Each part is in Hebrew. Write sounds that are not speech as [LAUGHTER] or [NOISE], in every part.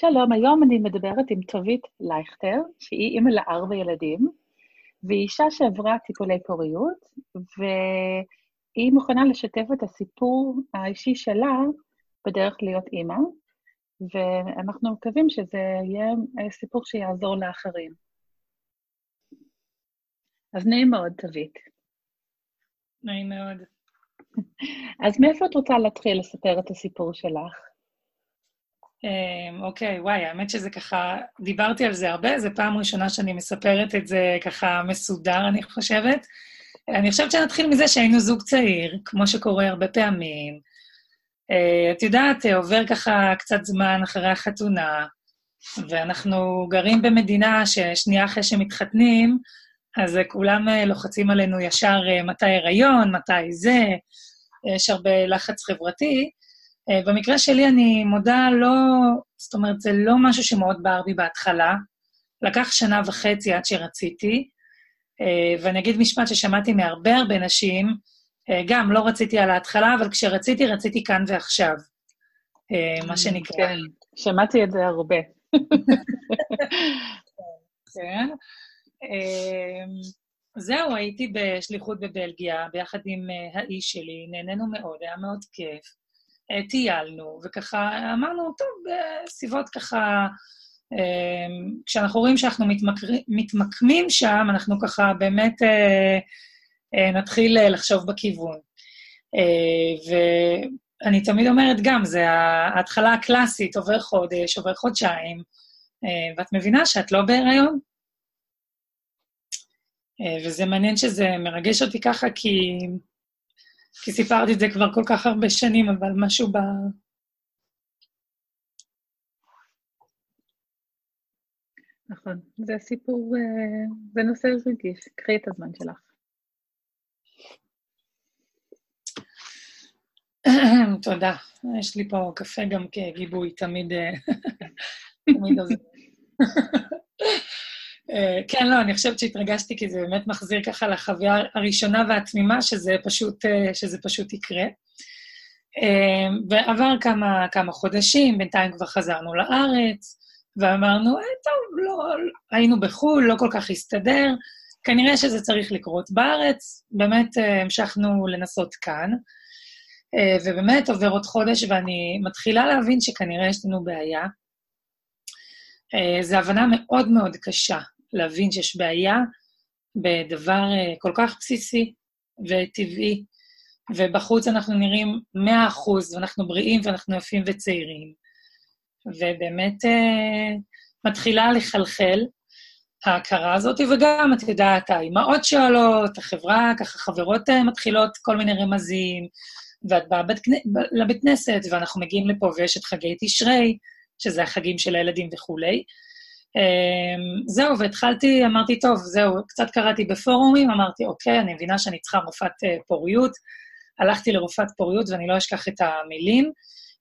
שלום, היום אני מדברת עם טובית לייכטר, שהיא אימא לארבע ילדים, והיא אישה שעברה טיפולי פוריות, והיא מוכנה לשתף את הסיפור האישי שלה בדרך להיות אימא, ואנחנו מקווים שזה יהיה סיפור שיעזור לאחרים. אז נעים מאוד, טובית. נעים מאוד. [LAUGHS] אז מאיפה את רוצה להתחיל לספר את הסיפור שלך? אמ, אוקיי, וואי, האמת שזה ככה, דיברתי על זה הרבה, זו פעם ראשונה שאני מספרת את זה ככה מסודר, אני חושבת. אני חושבת שנתחיל מזה שהיינו זוג צעיר, כמו שקורה הרבה פעמים. אה, את יודעת, עובר ככה קצת זמן אחרי החתונה, ואנחנו גרים במדינה ששנייה אחרי שמתחתנים, אז כולם אה, לוחצים עלינו ישר אה, מתי הריון, מתי זה, יש הרבה לחץ חברתי. אה, במקרה שלי, אני מודה, לא, זאת אומרת, זה לא משהו שמאוד בער בי בהתחלה. לקח שנה וחצי עד שרציתי, אה, ואני אגיד משפט ששמעתי מהרבה הרבה נשים, אה, גם לא רציתי על ההתחלה, אבל כשרציתי, רציתי כאן ועכשיו, מה שנקרא. כן, שמעתי את זה הרבה. [LAUGHS] כן. זהו, הייתי בשליחות בבלגיה, ביחד עם האיש שלי, נהנינו מאוד, היה מאוד כיף. אה, טיילנו, וככה אמרנו, טוב, בסביבות ככה, אה, כשאנחנו רואים שאנחנו מתמקר... מתמקמים שם, אנחנו ככה באמת אה, נתחיל לחשוב בכיוון. ואני תמיד אומרת גם, זה ההתחלה הקלאסית, עובר חודש, עובר חודשיים, ואת מבינה שאת לא בהיריון. וזה מעניין שזה מרגש אותי ככה, כי כי סיפרתי את זה כבר כל כך הרבה שנים, אבל משהו ב... נכון, זה סיפור, אה, זה נושא רגיש, קחי את הזמן שלך. [CLEARS THROAT] תודה. יש לי פה קפה גם כגיבוי, תמיד, אה, [LAUGHS] תמיד עוזר. [LAUGHS] אה, כן, לא, אני חושבת שהתרגשתי, כי זה באמת מחזיר ככה לחוויה הראשונה והתמימה, שזה פשוט, אה, שזה פשוט יקרה. אה, ועבר כמה, כמה חודשים, בינתיים כבר חזרנו לארץ, ואמרנו, אה, טוב, לא, היינו בחו"ל, לא כל כך הסתדר, כנראה שזה צריך לקרות בארץ, באמת המשכנו לנסות כאן. ובאמת עובר עוד חודש, ואני מתחילה להבין שכנראה יש לנו בעיה. זו הבנה מאוד מאוד קשה להבין שיש בעיה בדבר אה, כל כך בסיסי וטבעי, ובחוץ אנחנו נראים 100 אחוז, ואנחנו בריאים ואנחנו יפים וצעירים. ובאמת אה, מתחילה לחלחל ההכרה הזאת, וגם, את יודעת, האימהות שואלות, החברה, ככה חברות אה, מתחילות כל מיני רמזים, ואת באה לבית כנסת, ואנחנו מגיעים לפה ויש את חגי תשרי, שזה החגים של הילדים וכולי. אמ, זהו, והתחלתי, אמרתי, טוב, זהו, קצת קראתי בפורומים, אמרתי, אוקיי, אני מבינה שאני צריכה רופאת אה, פוריות. הלכתי לרופאת פוריות ואני לא אשכח את המילים.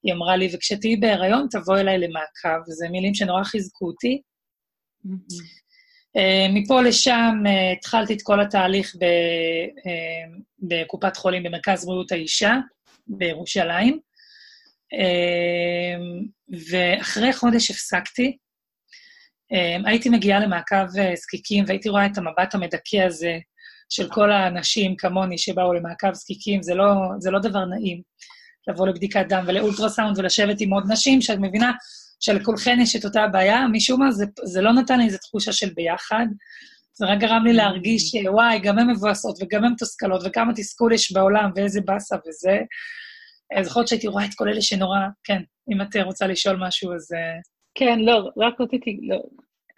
היא אמרה לי, וכשתהיי בהיריון, תבואי אליי למעקב. זה מילים שנורא חיזקו אותי. אה, מפה לשם אה, התחלתי את כל התהליך בקופת חולים במרכז בריאות האישה בירושלים. ואחרי חודש הפסקתי, הייתי מגיעה למעקב אה, זקיקים והייתי רואה את המבט המדכא הזה של כל האנשים כמוני שבאו למעקב זקיקים, זה לא, זה לא דבר נעים לבוא לבדיקת דם ולאולטרסאונד ולשבת עם עוד נשים, שאת מבינה שלכולכן יש את אותה הבעיה, משום מה זה, זה לא נתן לי איזו תחושה של ביחד. זה רק גרם לי להרגיש, mm. וואי, גם הן מבואסות וגם הן מתוסכלות, וכמה תסכול יש בעולם, ואיזה באסה וזה. אה, זוכרת שהייתי רואה את כל אלה שנורא, כן, אם את רוצה לשאול משהו, אז... אה, כן, לא, רק רציתי, לא,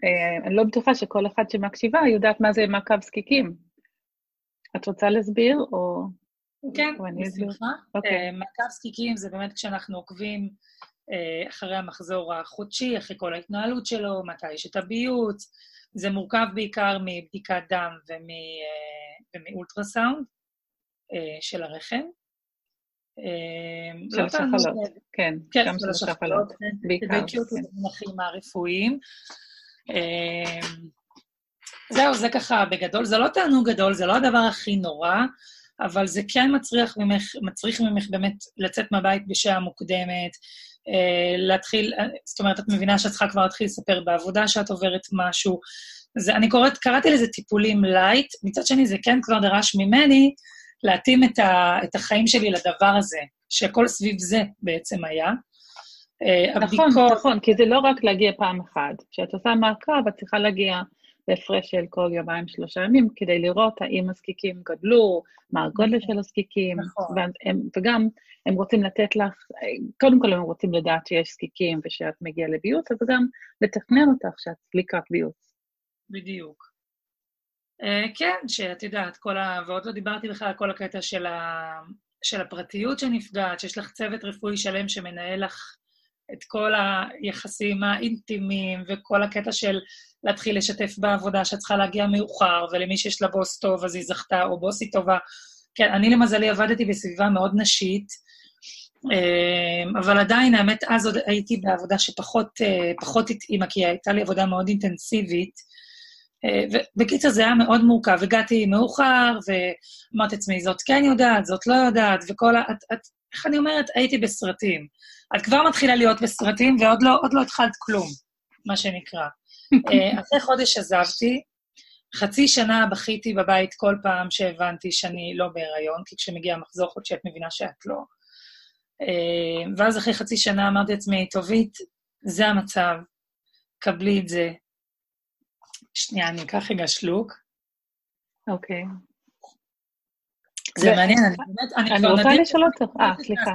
אה, אני לא בטוחה שכל אחד שמקשיבה יודעת מה זה מעקב זקיקים. את רוצה להסביר, או... כן, בשמחה. Okay. אוקיי. Uh, מעקב זקיקים זה באמת כשאנחנו עוקבים אה, אחרי המחזור החודשי, אחרי כל ההתנהלות שלו, מתי יש את הביוץ. זה מורכב בעיקר מבדיקת דם ומאולטרסאונד של הרחם. של השחלות, כן, כן, גם של השחלות, בעיקר. בעיקר במונחים הרפואיים. זהו, זה ככה בגדול. זה לא תענוג גדול, זה לא הדבר הכי נורא, אבל זה כן מצריך ממך, מצריך ממך באמת לצאת מהבית בשעה מוקדמת, אה, להתחיל, אה, זאת אומרת, את מבינה שאת צריכה כבר להתחיל לספר בעבודה שאת עוברת משהו. זה, אני קוראת, קראתי לזה טיפולים light, מצד שני זה כן כבר דרש ממני להתאים את, ה, את החיים שלי לדבר הזה, שהכל סביב זה בעצם היה. אה, נכון, הבדיקות... נכון, כי זה לא רק להגיע פעם אחת. כשאת עושה מעקב, את צריכה להגיע בהפרש של כל יומיים, שלושה ימים, כדי לראות האם הזקיקים גדלו, מה הגודל נכון. של הזקיקים, נכון. והם, וגם הם רוצים לתת לך, קודם כל הם רוצים לדעת שיש זקיקים ושאת מגיעה לביוץ, אבל גם לתכנן אותך שאת לקראת ביוץ. בדיוק. Uh, כן, שאת יודעת, כל ה... ועוד לא דיברתי בכלל על כל הקטע של, ה... של הפרטיות שנפגעת, שיש לך צוות רפואי שלם שמנהל לך את כל היחסים האינטימיים וכל הקטע של להתחיל לשתף בעבודה שאת צריכה להגיע מאוחר, ולמי שיש לה בוס טוב אז היא זכתה, או בוסית טובה. כן, אני למזלי עבדתי בסביבה מאוד נשית, אמ, אבל עדיין, האמת, אז עוד הייתי בעבודה שפחות אה, התאימה, כי הייתה לי עבודה מאוד אינטנסיבית. ובקיצר, זה היה מאוד מורכב. הגעתי מאוחר, ואמרתי לעצמי, זאת כן יודעת, זאת לא יודעת, וכל ה... את, את, איך אני אומרת? הייתי בסרטים. את כבר מתחילה להיות בסרטים, ועוד לא, לא התחלת כלום, מה שנקרא. [LAUGHS] אה, אחרי חודש עזבתי, חצי שנה בכיתי בבית כל פעם שהבנתי שאני לא בהיריון, כי כשמגיע מחזור חודשי את מבינה שאת לא. אה, ואז אחרי חצי שנה אמרתי לעצמי, טובית, זה המצב, קבלי את זה. שנייה, אני אקח רגע שלוק. אוקיי. זה מעניין, אני באמת, אני כבר נדעת... אני רוצה לשאול אותך, אה, סליחה.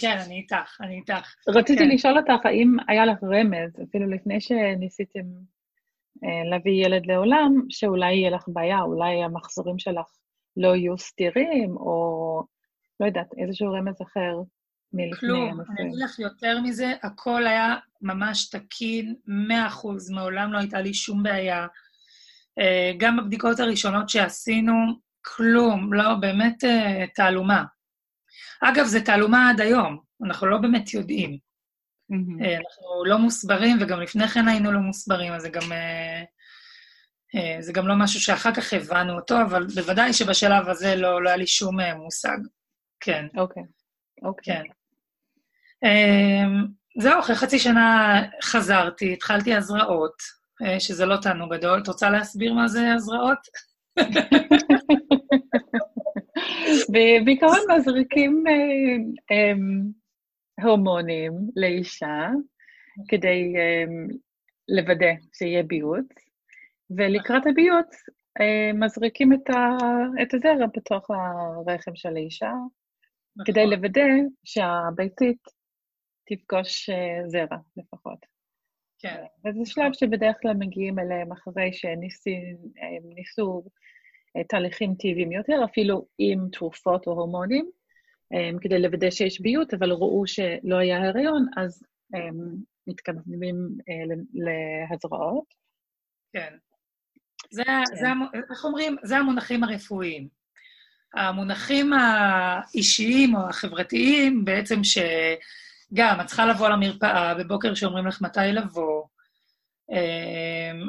כן, אני איתך, אני איתך. רציתי כן. לשאול אותך, האם היה לך רמז, אפילו לפני שניסיתם אה, להביא ילד לעולם, שאולי יהיה לך בעיה, אולי המחזורים שלך לא יהיו סתירים, או לא יודעת, איזשהו רמז אחר מלפני כלום, אני אגיד לך יותר מזה, הכל היה ממש תקין, מאה אחוז, מעולם לא הייתה לי שום בעיה. אה, גם בבדיקות הראשונות שעשינו, כלום, לא, באמת uh, תעלומה. אגב, זה תעלומה עד היום, אנחנו לא באמת יודעים. Mm-hmm. Uh, אנחנו לא מוסברים, וגם לפני כן היינו לא מוסברים, אז זה גם, זה גם לא משהו שאחר כך הבנו אותו, אבל בוודאי שבשלב הזה לא, לא היה לי שום מושג. כן. אוקיי. Okay. אוקיי. כן. Uh, זהו, אחרי חצי שנה חזרתי, התחלתי הזרעות, uh, שזה לא תענוג גדול. את רוצה להסביר מה זה הזרעות? ובעיקרון מזריקים אה, אה, הורמונים לאישה כדי אה, לוודא שיהיה ביוץ, ולקראת הביוץ מזריקים את הזרע בתוך הרחם של האישה, כדי נכון. לוודא שהביצית תפגוש זרע לפחות. כן. וזה שלב שבדרך כלל מגיעים אליהם אחרי שניסו תהליכים טבעיים יותר, אפילו עם תרופות או הורמונים, כדי לוודא שיש ביות, אבל ראו שלא היה הריון, אז um, מתקדמים להזרעות. כן. זה, כן. זה, איך אומרים? זה המונחים הרפואיים. המונחים האישיים או החברתיים, בעצם שגם, את צריכה לבוא למרפאה בבוקר שאומרים לך מתי לבוא.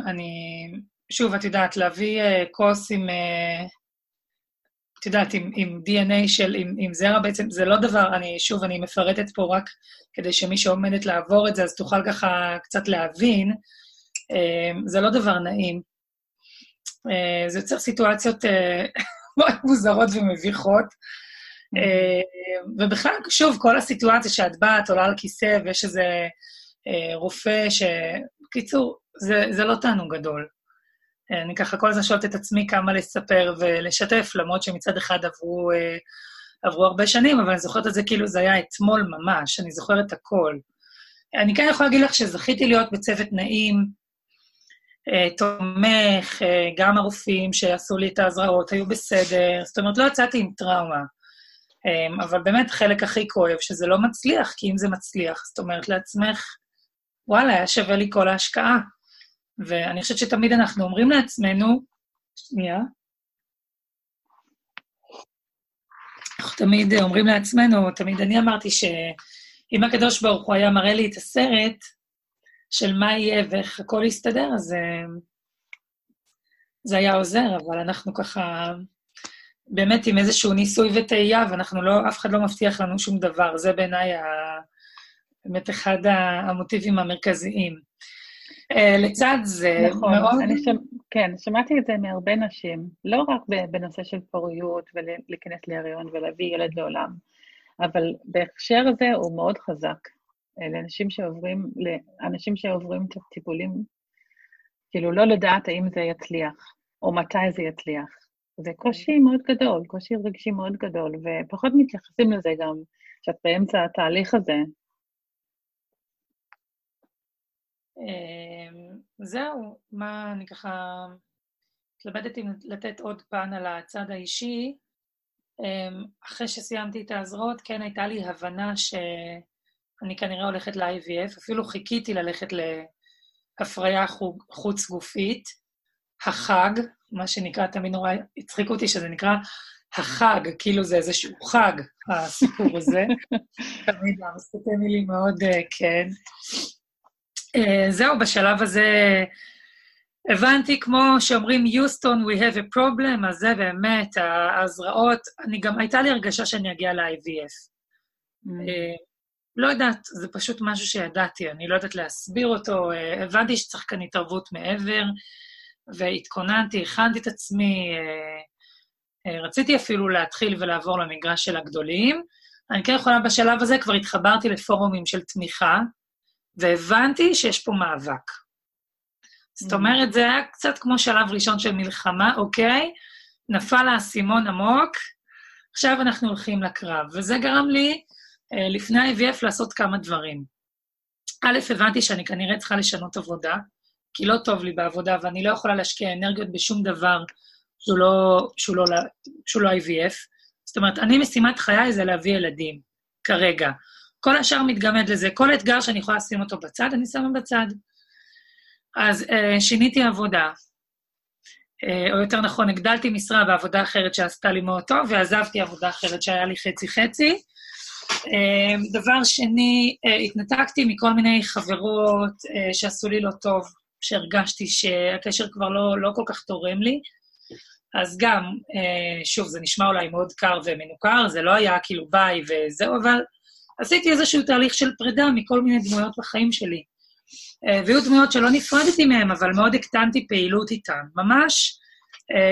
אני שוב, את יודעת, להביא uh, כוס עם, uh, את יודעת, עם, עם DNA של, עם, עם זרע בעצם, זה לא דבר, אני, שוב, אני מפרטת פה רק כדי שמי שעומדת לעבור את זה, אז תוכל ככה קצת להבין. Uh, זה לא דבר נעים. Uh, זה יוצר סיטואציות מאוד מוזרות ומביכות. Uh, ובכלל, שוב, כל הסיטואציה שאת באה, את עולה על כיסא ויש איזה uh, רופא ש... בקיצור, זה, זה לא תענוג גדול. אני ככה כל הזמן שואלת את עצמי כמה לספר ולשתף, למרות שמצד אחד עברו, אה, עברו הרבה שנים, אבל אני זוכרת את זה כאילו זה היה אתמול ממש, אני זוכרת הכל. אני כן יכולה להגיד לך שזכיתי להיות בצוות נעים, אה, תומך, אה, גם הרופאים שעשו לי את ההזרעות היו בסדר, זאת אומרת, לא יצאתי עם טראומה. אמ, אבל באמת חלק הכי כואב, שזה לא מצליח, כי אם זה מצליח, זאת אומרת לעצמך, וואלה, היה שווה לי כל ההשקעה. ואני חושבת שתמיד אנחנו אומרים לעצמנו, שנייה, אנחנו תמיד אומרים לעצמנו, תמיד אני אמרתי שאם הקדוש ברוך הוא היה מראה לי את הסרט של מה יהיה ואיך הכל יסתדר, אז אה, זה היה עוזר, אבל אנחנו ככה באמת עם איזשהו ניסוי וטעייה, ואנחנו לא, אף אחד לא מבטיח לנו שום דבר. זה בעיניי באמת אחד המוטיבים המרכזיים. Uh, לצד זה, נכון, מאוד... אני שמ... כן, שמעתי את זה מהרבה נשים, לא רק בנושא של פוריות ולהיכנס להריון ולהביא ילד לעולם, אבל בהקשר הזה הוא מאוד חזק. לאנשים שעוברים, לאנשים שעוברים את הטיפולים, כאילו לא לדעת האם זה יצליח, או מתי זה יצליח. זה קושי מאוד גדול, קושי רגשי מאוד גדול, ופחות מתייחסים לזה גם, שאת באמצע התהליך הזה. אמ, זהו, מה אני ככה מתלבטת אם לתת עוד פן על הצד האישי. אמ, אחרי שסיימתי את ההזרעות, כן הייתה לי הבנה שאני כנראה הולכת ל-IVF, אפילו חיכיתי ללכת להפריה חוץ גופית. החג, מה שנקרא, תמיד נורא הצחיק אותי שזה נקרא החג, כאילו זה איזשהו חג, הסיפור הזה. [LAUGHS] תמיד המשפטי מילים מאוד, אה, כן. אה, זהו, בשלב הזה הבנתי, כמו שאומרים, יוסטון, we have a problem, אז זה באמת, ההזרעות, אני גם, הייתה לי הרגשה שאני אגיע ל-IVF. Mm. אה, לא יודעת, זה פשוט משהו שידעתי, אני לא יודעת להסביר אותו, הבנתי שצריך כאן התערבות מעבר. והתכוננתי, הכנתי את עצמי, אה, אה, רציתי אפילו להתחיל ולעבור למגרש של הגדולים. אני כן יכולה בשלב הזה, כבר התחברתי לפורומים של תמיכה, והבנתי שיש פה מאבק. זאת mm. אומרת, זה היה קצת כמו שלב ראשון של מלחמה, אוקיי? נפל האסימון עמוק, עכשיו אנחנו הולכים לקרב. וזה גרם לי, אה, לפני ה-IVF, לעשות כמה דברים. א', הבנתי שאני כנראה צריכה לשנות עבודה, כי לא טוב לי בעבודה ואני לא יכולה להשקיע אנרגיות בשום דבר שהוא לא, שהוא לא, שהוא לא IVF. זאת אומרת, אני, משימת חיי זה להביא ילדים, כרגע. כל השאר מתגמד לזה. כל אתגר שאני יכולה לשים אותו בצד, אני שמה בצד. אז אה, שיניתי עבודה, אה, או יותר נכון, הגדלתי משרה בעבודה אחרת שעשתה לי מאוד טוב, ועזבתי עבודה אחרת שהיה לי חצי-חצי. אה, דבר שני, אה, התנתקתי מכל מיני חברות אה, שעשו לי לא טוב, שהרגשתי שהקשר כבר לא, לא כל כך תורם לי. אז גם, אה, שוב, זה נשמע אולי מאוד קר ומנוכר, זה לא היה כאילו ביי וזהו, אבל עשיתי איזשהו תהליך של פרידה מכל מיני דמויות בחיים שלי. והיו דמויות שלא נפרדתי מהן, אבל מאוד הקטנתי פעילות איתן. ממש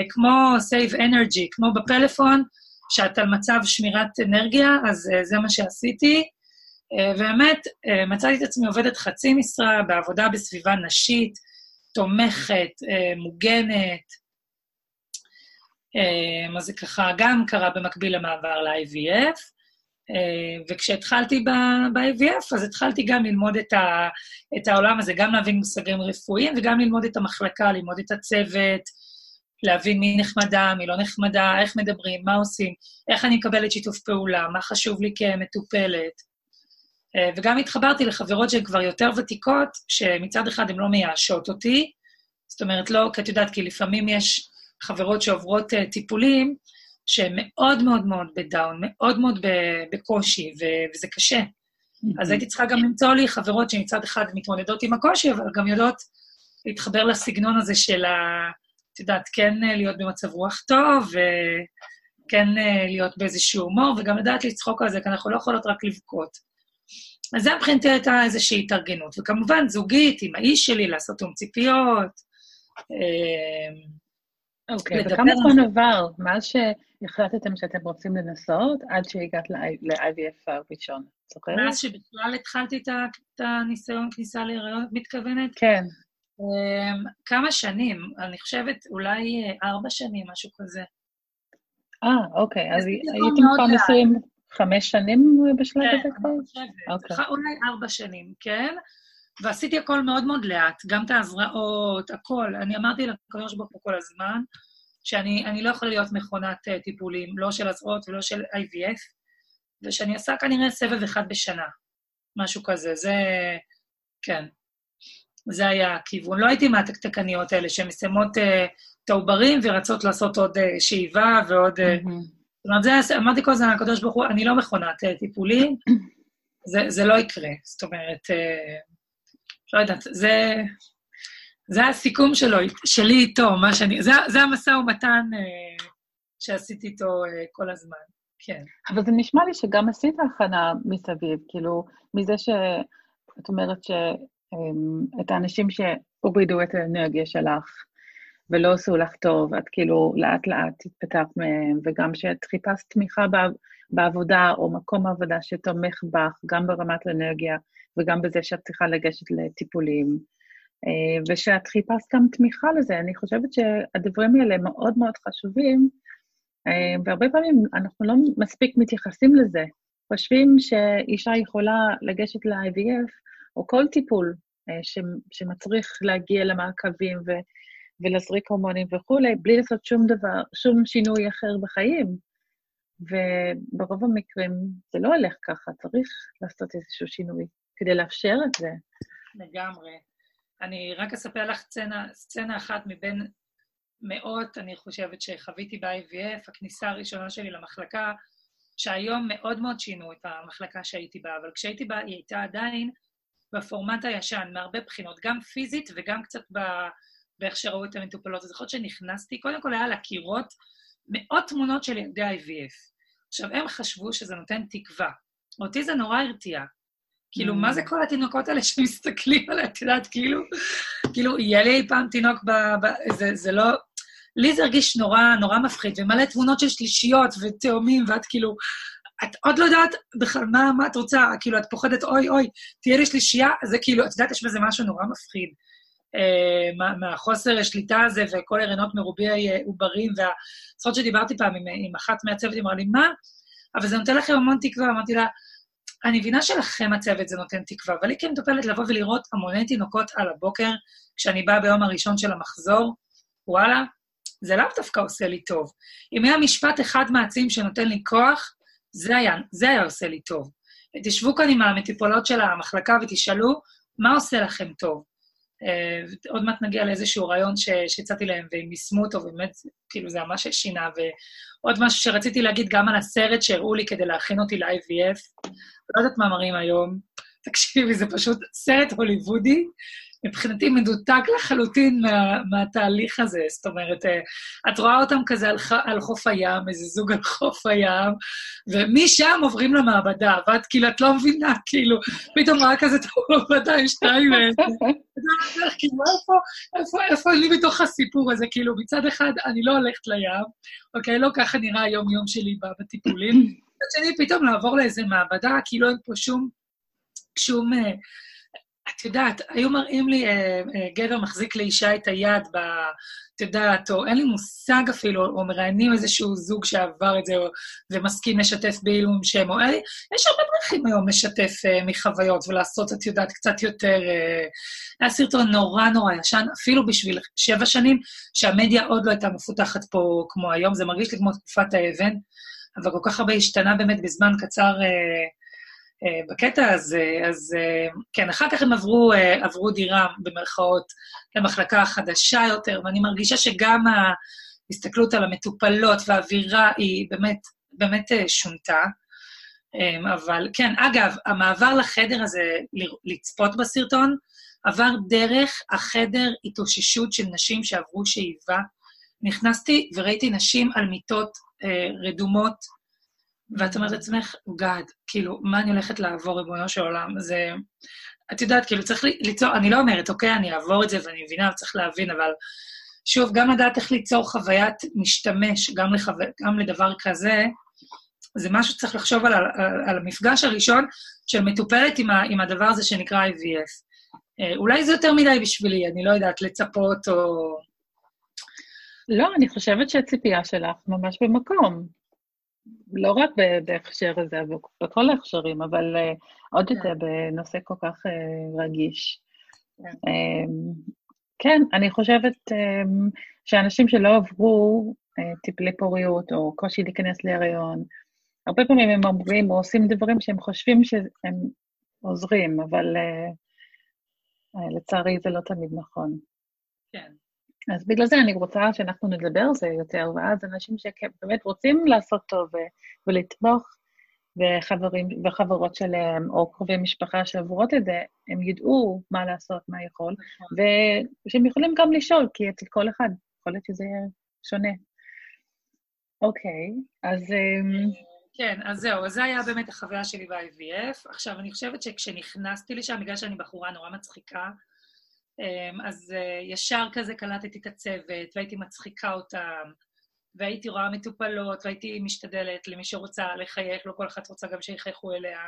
כמו save energy, כמו בפלאפון, שאת על מצב שמירת אנרגיה, אז זה מה שעשיתי. ובאמת, מצאתי את עצמי עובדת חצי משרה בעבודה בסביבה נשית, תומכת, אה, מוגנת. אה, אז זה ככה גם קרה במקביל למעבר ל-IVF, אה, וכשהתחלתי ב-IVF, אז התחלתי גם ללמוד את, ה, את העולם הזה, גם להבין מושגים רפואיים וגם ללמוד את המחלקה, ללמוד את הצוות, להבין מי נחמדה, מי לא נחמדה, איך מדברים, מה עושים, איך אני מקבלת שיתוף פעולה, מה חשוב לי כמטופלת. אה, וגם התחברתי לחברות שהן כבר יותר ותיקות, שמצד אחד הן לא מייאשות אותי, זאת אומרת, לא, כי את יודעת, כי לפעמים יש חברות שעוברות uh, טיפולים שהן מאוד מאוד מאוד בדאון, מאוד מאוד בקושי, וזה קשה. אז הייתי צריכה גם למצוא לי חברות שמצד אחד מתמודדות עם הקושי, אבל גם יודעות להתחבר לסגנון הזה של ה... את יודעת, כן אה, להיות במצב רוח טוב, וכן להיות באיזשהו הומור, וגם לדעת לצחוק על זה, כי אנחנו לא יכולות רק לבכות. אז זה מבחינתי הייתה איזושהי התארגנות. וכמובן, זוגית, עם האיש שלי, לעשות תום ציפיות. אמ, אוקיי, וכמה זמן עבר מאז שהחלטתם שאתם רוצים לנסות, עד שהגעת ל-IVF הראשון? זוכרת? מאז שבכלל התחלתי את הניסיון כניסה להיריון, מתכוונת? כן. אמ, כמה שנים, אני חושבת אולי אה, ארבע שנים, משהו כזה. אה, אוקיי, אז הייתם כבר נשואים חמש שנים בשלב הזה כבר? כן, אני חושבת. אוקיי. אולי ארבע שנים, כן? ועשיתי הכל מאוד מאוד לאט, גם את ההזרעות, הכל. אני אמרתי לקדוש ברוך הוא כל הזמן, שאני לא יכולה להיות מכונת uh, טיפולים, לא של הזרעות ולא של IVF. ושאני עושה כנראה סבב אחד בשנה, משהו כזה. זה, כן, זה היה הכיוון. לא הייתי מהתקתקניות האלה שמסיימות אה, את העוברים ורצות לעשות עוד אה, שאיבה ועוד... אה, זאת אומרת, זה, אמרתי כל הזמן לקדוש ברוך הוא, אני לא מכונת אה, טיפולים, [CLEARS THROAT] זה, זה לא יקרה. זאת אומרת, אה, לא יודעת, זה, זה הסיכום שלו, שלי איתו, מה שאני... זה, זה המשא ומתן אה, שעשיתי איתו אה, כל הזמן, כן. אבל זה נשמע לי שגם עשית הכנה מסביב, כאילו, מזה שאת אומרת שאת אה, האנשים שהורידו את האנרגיה שלך ולא עשו לך טוב, את כאילו לאט-לאט התפתחת מהם, וגם שאת חיפשת תמיכה בעבודה או מקום עבודה שתומך בך, גם ברמת האנרגיה וגם בזה שאת צריכה לגשת לטיפולים. אה, ושאת חיפשת גם תמיכה לזה. אני חושבת שהדברים האלה מאוד מאוד חשובים, אה, והרבה פעמים אנחנו לא מספיק מתייחסים לזה. חושבים שאישה יכולה לגשת ל-IVF, או כל טיפול אה, שמצריך להגיע למעקבים ו- ולזריק הורמונים וכולי, בלי לעשות שום דבר, שום שינוי אחר בחיים. וברוב המקרים זה לא הולך ככה, צריך לעשות איזשהו שינוי כדי לאפשר את זה. לגמרי. אני רק אספר לך סצנה, סצנה אחת מבין מאות, אני חושבת, שחוויתי ב-IVF, הכניסה הראשונה שלי למחלקה, שהיום מאוד מאוד שינו את המחלקה שהייתי בה, אבל כשהייתי בה היא הייתה עדיין בפורמט הישן, מהרבה בחינות, גם פיזית וגם קצת ב... באיך שראו את המטופלות. אז זוכרת שנכנסתי, קודם כל היה על הקירות מאות תמונות של ילדי IVF. עכשיו, הם חשבו שזה נותן תקווה. אותי זה נורא הרתיע. כאילו, מה זה mm. כל התינוקות האלה שמסתכלים עליי? את יודעת, כאילו, כאילו, יהיה לי אי פעם תינוק ב... ב זה, זה לא... לי זה הרגיש נורא, נורא מפחיד, ומלא תמונות של שלישיות ותאומים, ואת כאילו, את עוד לא יודעת בכלל מה, מה את רוצה, כאילו, את פוחדת, אוי, אוי, תהיה לי שלישייה, זה כאילו, את יודעת, יש בזה משהו נורא מפחיד. Uh, מה, מהחוסר השליטה הזה וכל הריונות מרובי אה, עוברים, והזכות שדיברתי פעם עם, עם אחת מהצוות, היא אמרה לי, מה? אבל זה נותן לכם המון תקווה. אמרתי לה, אני מבינה שלכם הצוות זה נותן תקווה, אבל לי כמטופלת לבוא ולראות המוני תינוקות על הבוקר, כשאני באה ביום הראשון של המחזור, וואלה, זה לאו דווקא עושה לי טוב. אם היה משפט אחד מעצים שנותן לי כוח, זה היה, זה היה עושה לי טוב. תשבו כאן עם המטיפולות של המחלקה ותשאלו, מה עושה לכם טוב? Uh, עוד מעט נגיע לאיזשהו רעיון שהצעתי להם, והם יישמו אותו, ובאמת, כאילו, זה ממש שינה. ועוד משהו שרציתי להגיד גם על הסרט שהראו לי כדי להכין אותי ל-IVF, לא יודעת מה מראים היום, תקשיבי, זה פשוט סרט הוליוודי, מבחינתי מדותק לחלוטין מה, מהתהליך הזה. זאת אומרת, אה, את רואה אותם כזה על, על חוף הים, איזה זוג על חוף הים, ומשם עוברים למעבדה, ואת כאילו, את לא מבינה, כאילו, פתאום רואה כזה את המעבדה עם שתיים, כאילו, איפה, איפה, איפה אני בתוך הסיפור הזה? כאילו, מצד אחד, אני לא הולכת לים, אוקיי? לא ככה נראה היום-יום שלי בטיפולים. מצד שני, פתאום לעבור לאיזה מעבדה, כאילו אין פה שום, שום... אה, את יודעת, היו מראים לי, אה, אה, גבר מחזיק לאישה את היד ב... את יודעת, או אין לי מושג אפילו, או מראיינים איזשהו זוג שעבר את זה, או, ומסכים לשתף בעילום שם, או אלי, יש הרבה דרכים היום לשתף אה, מחוויות ולעשות, את יודעת, קצת יותר... אה, היה סרטון נורא נורא ישן, אפילו בשביל שבע שנים, שהמדיה עוד לא הייתה מפותחת פה כמו היום, זה מרגיש לי כמו תקופת האבן, אבל כל כך הרבה השתנה באמת בזמן קצר... אה, אה, בקטע הזה, אז אה, כן, אחר כך הם עברו, אה, עברו דירה, במרכאות, למחלקה חדשה יותר, ואני מרגישה שגם ההסתכלות על המטופלות והאווירה היא באמת, באמת שונתה. אבל כן, אגב, המעבר לחדר הזה, לצפות בסרטון, עבר דרך החדר התאוששות של נשים שעברו שאיבה. נכנסתי וראיתי נשים על מיטות אה, רדומות, ואת אומרת לעצמך, גאד, כאילו, מה אני הולכת לעבור, ריבונו של עולם? זה... את יודעת, כאילו, צריך ליצור, אני לא אומרת, אוקיי, אני אעבור את זה ואני מבינה, צריך להבין, אבל שוב, גם לדעת איך ליצור חוויית משתמש, גם, לחו... גם לדבר כזה, זה משהו שצריך לחשוב על, על, על המפגש הראשון של מטופלת עם, ה, עם הדבר הזה שנקרא IVF. אה, אולי זה יותר מדי בשבילי, אני לא יודעת, לצפות או... לא, אני חושבת שהציפייה שלך ממש במקום. לא רק בהקשר הזה, בכל ההכשרים, אבל uh, עוד יותר כן. בנושא כל כך uh, רגיש. כן. Um, כן, אני חושבת um, שאנשים שלא עברו uh, טיפולי פוריות או קושי להיכנס להיריון, הרבה פעמים הם אומרים או עושים דברים שהם חושבים שהם עוזרים, אבל לצערי זה לא תמיד נכון. כן. אז בגלל זה אני רוצה שאנחנו נדבר על זה יותר, ואז אנשים שבאמת רוצים לעשות טוב ולתמוך, וחברים וחברות שלהם, או קרובי משפחה שעוברות את זה, הם ידעו מה לעשות, מה יכול, נכון. ושהם יכולים גם לשאול, כי אצל כל אחד יכול להיות שזה יהיה שונה. אוקיי, אז... אמ, כן, אז זהו, אז זה היה באמת החוויה שלי ב-IVF. עכשיו, אני חושבת שכשנכנסתי לשם, בגלל שאני בחורה נורא מצחיקה, אז אה, ישר כזה קלטתי את הצוות, והייתי מצחיקה אותם, והייתי רואה מטופלות, והייתי משתדלת למי שרוצה לחייך, לא כל אחת רוצה גם שיחייכו אליה.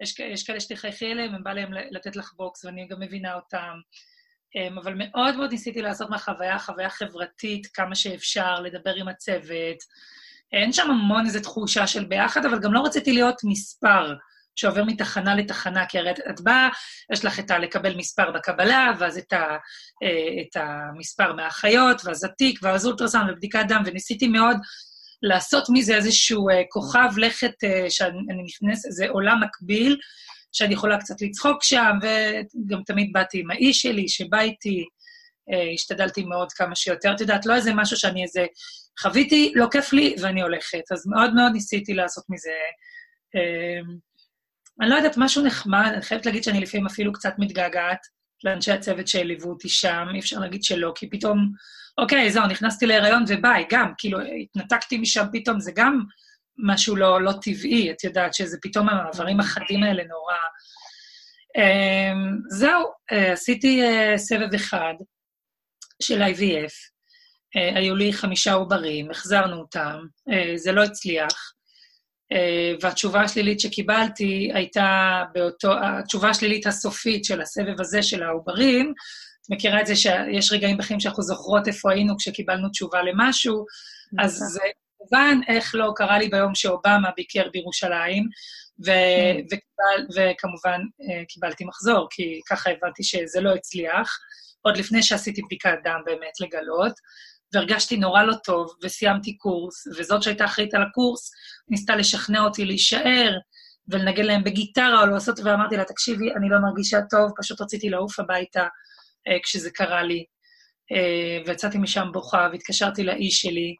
יש, יש כאלה שתחייכי אליהם, הם בא להם לתת לך בוקס, ואני גם מבינה אותם. אמ, אבל מאוד מאוד ניסיתי לעשות מהחוויה חוויה חברתית כמה שאפשר, לדבר עם הצוות. אין שם המון איזו תחושה של ביחד, אבל גם לא רציתי להיות מספר. שעובר מתחנה לתחנה, כי הרי את, באה, יש לך את ה... לקבל מספר בקבלה, ואז את, ה, אה, את המספר מהאחיות, ואז התיק, ואז אולטרסאונד ובדיקת דם, וניסיתי מאוד לעשות מזה איזשהו אה, כוכב לכת אה, שאני נכנסת, זה עולם מקביל, שאני יכולה קצת לצחוק שם, וגם תמיד באתי עם האיש שלי, שבא איתי, השתדלתי מאוד כמה שיותר. את יודעת, לא איזה משהו שאני איזה... חוויתי, לא כיף לי, ואני הולכת. אז מאוד מאוד ניסיתי לעשות מזה אני לא יודעת, משהו נחמד, אני חייבת להגיד שאני לפעמים אפילו קצת מתגעגעת לאנשי הצוות שהליוו אותי שם, אי אפשר להגיד שלא, כי פתאום, אוקיי, זהו, נכנסתי להיריון וביי, גם, כאילו, התנתקתי משם פתאום, זה גם משהו לא, לא טבעי, את יודעת, שזה פתאום המעברים החדים האלה נורא... Um, זהו, uh, עשיתי uh, סבב אחד של IVF, uh, היו לי חמישה עוברים, החזרנו אותם, uh, זה לא הצליח. אה, והתשובה השלילית שקיבלתי הייתה באותו, התשובה השלילית הסופית של הסבב הזה של העוברים, את מכירה את זה שיש רגעים בחיים שאנחנו זוכרות איפה היינו כשקיבלנו תשובה למשהו, אז נכון. זה מובן איך לא קרה לי ביום שאובמה ביקר בירושלים, ו- כן. וקיבל, וכמובן אה, קיבלתי מחזור, כי ככה הבנתי שזה לא הצליח, עוד לפני שעשיתי בדיקת דם באמת לגלות. והרגשתי נורא לא טוב, וסיימתי קורס, וזאת שהייתה אחראית על הקורס ניסתה לשכנע אותי להישאר ולנגן להם בגיטרה או לעשות, ואמרתי לה, תקשיבי, אני לא מרגישה טוב, פשוט רציתי לעוף הביתה אה, כשזה קרה לי. אה, ויצאתי משם בוכה, והתקשרתי לאיש שלי,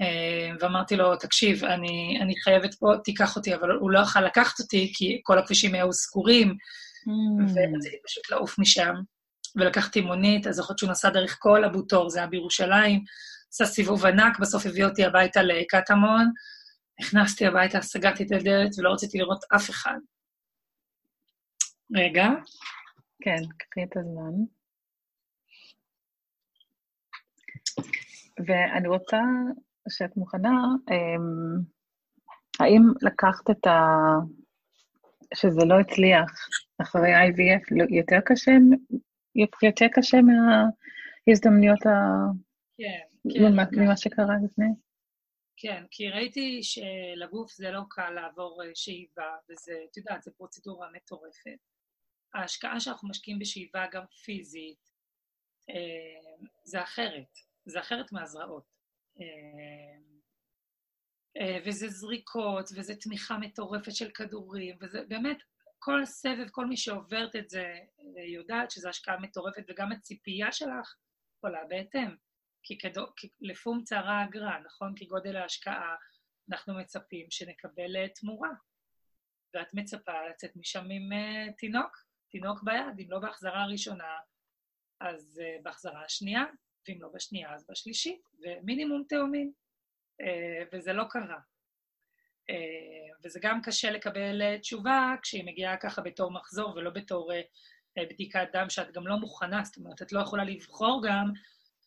אה, ואמרתי לו, תקשיב, אני, אני חייבת פה, תיקח אותי, אבל הוא לא יכל לקחת אותי, כי כל הכבישים היו סגורים, mm. ורציתי פשוט לעוף משם. ולקחתי מונית, אז זוכרת שהוא נסע דרך כל אבו תור, זה היה בירושלים, עשה סיבוב ענק, בסוף הביא אותי הביתה לקטמון, נכנסתי הביתה, סגרתי את הדלת ולא רציתי לראות אף אחד. רגע. כן, קחי את הזמן. ואני רוצה שאת מוכנה, אמ, האם לקחת את ה... שזה לא הצליח אחרי IVF יותר קשה יותר קשה מההזדמנויות ה... כן, כן. ממה, שקרה לפני? כן, כי ראיתי שלגוף זה לא קל לעבור אה, שאיבה, וזה, את יודעת, זו פרוצדורה מטורפת. ההשקעה שאנחנו משקיעים בשאיבה גם פיזית, אה, זה אחרת, זה אחרת מהזרעות. אה, וזה זריקות, וזה תמיכה מטורפת של כדורים, וזה באמת כל סבב, כל מי שעוברת את זה יודעת שזו השקעה מטורפת, וגם הציפייה שלך עולה בהתאם. כי, כדו, כי לפום צרה אגרה, נכון? כי גודל ההשקעה, אנחנו מצפים שנקבל אה, תמורה. ואת מצפה לצאת משם עם uh, תינוק, תינוק ביד, אם לא בהחזרה הראשונה, אז uh, בהחזרה השנייה, ואם לא בשנייה, אז בשלישית, ומינימום תאומים. Uh, וזה לא קרה. אה, וזה גם קשה לקבל אה, תשובה כשהיא מגיעה ככה בתור מחזור ולא בתור אה, בדיקת דם שאת גם לא מוכנה, זאת אומרת, את לא יכולה לבחור גם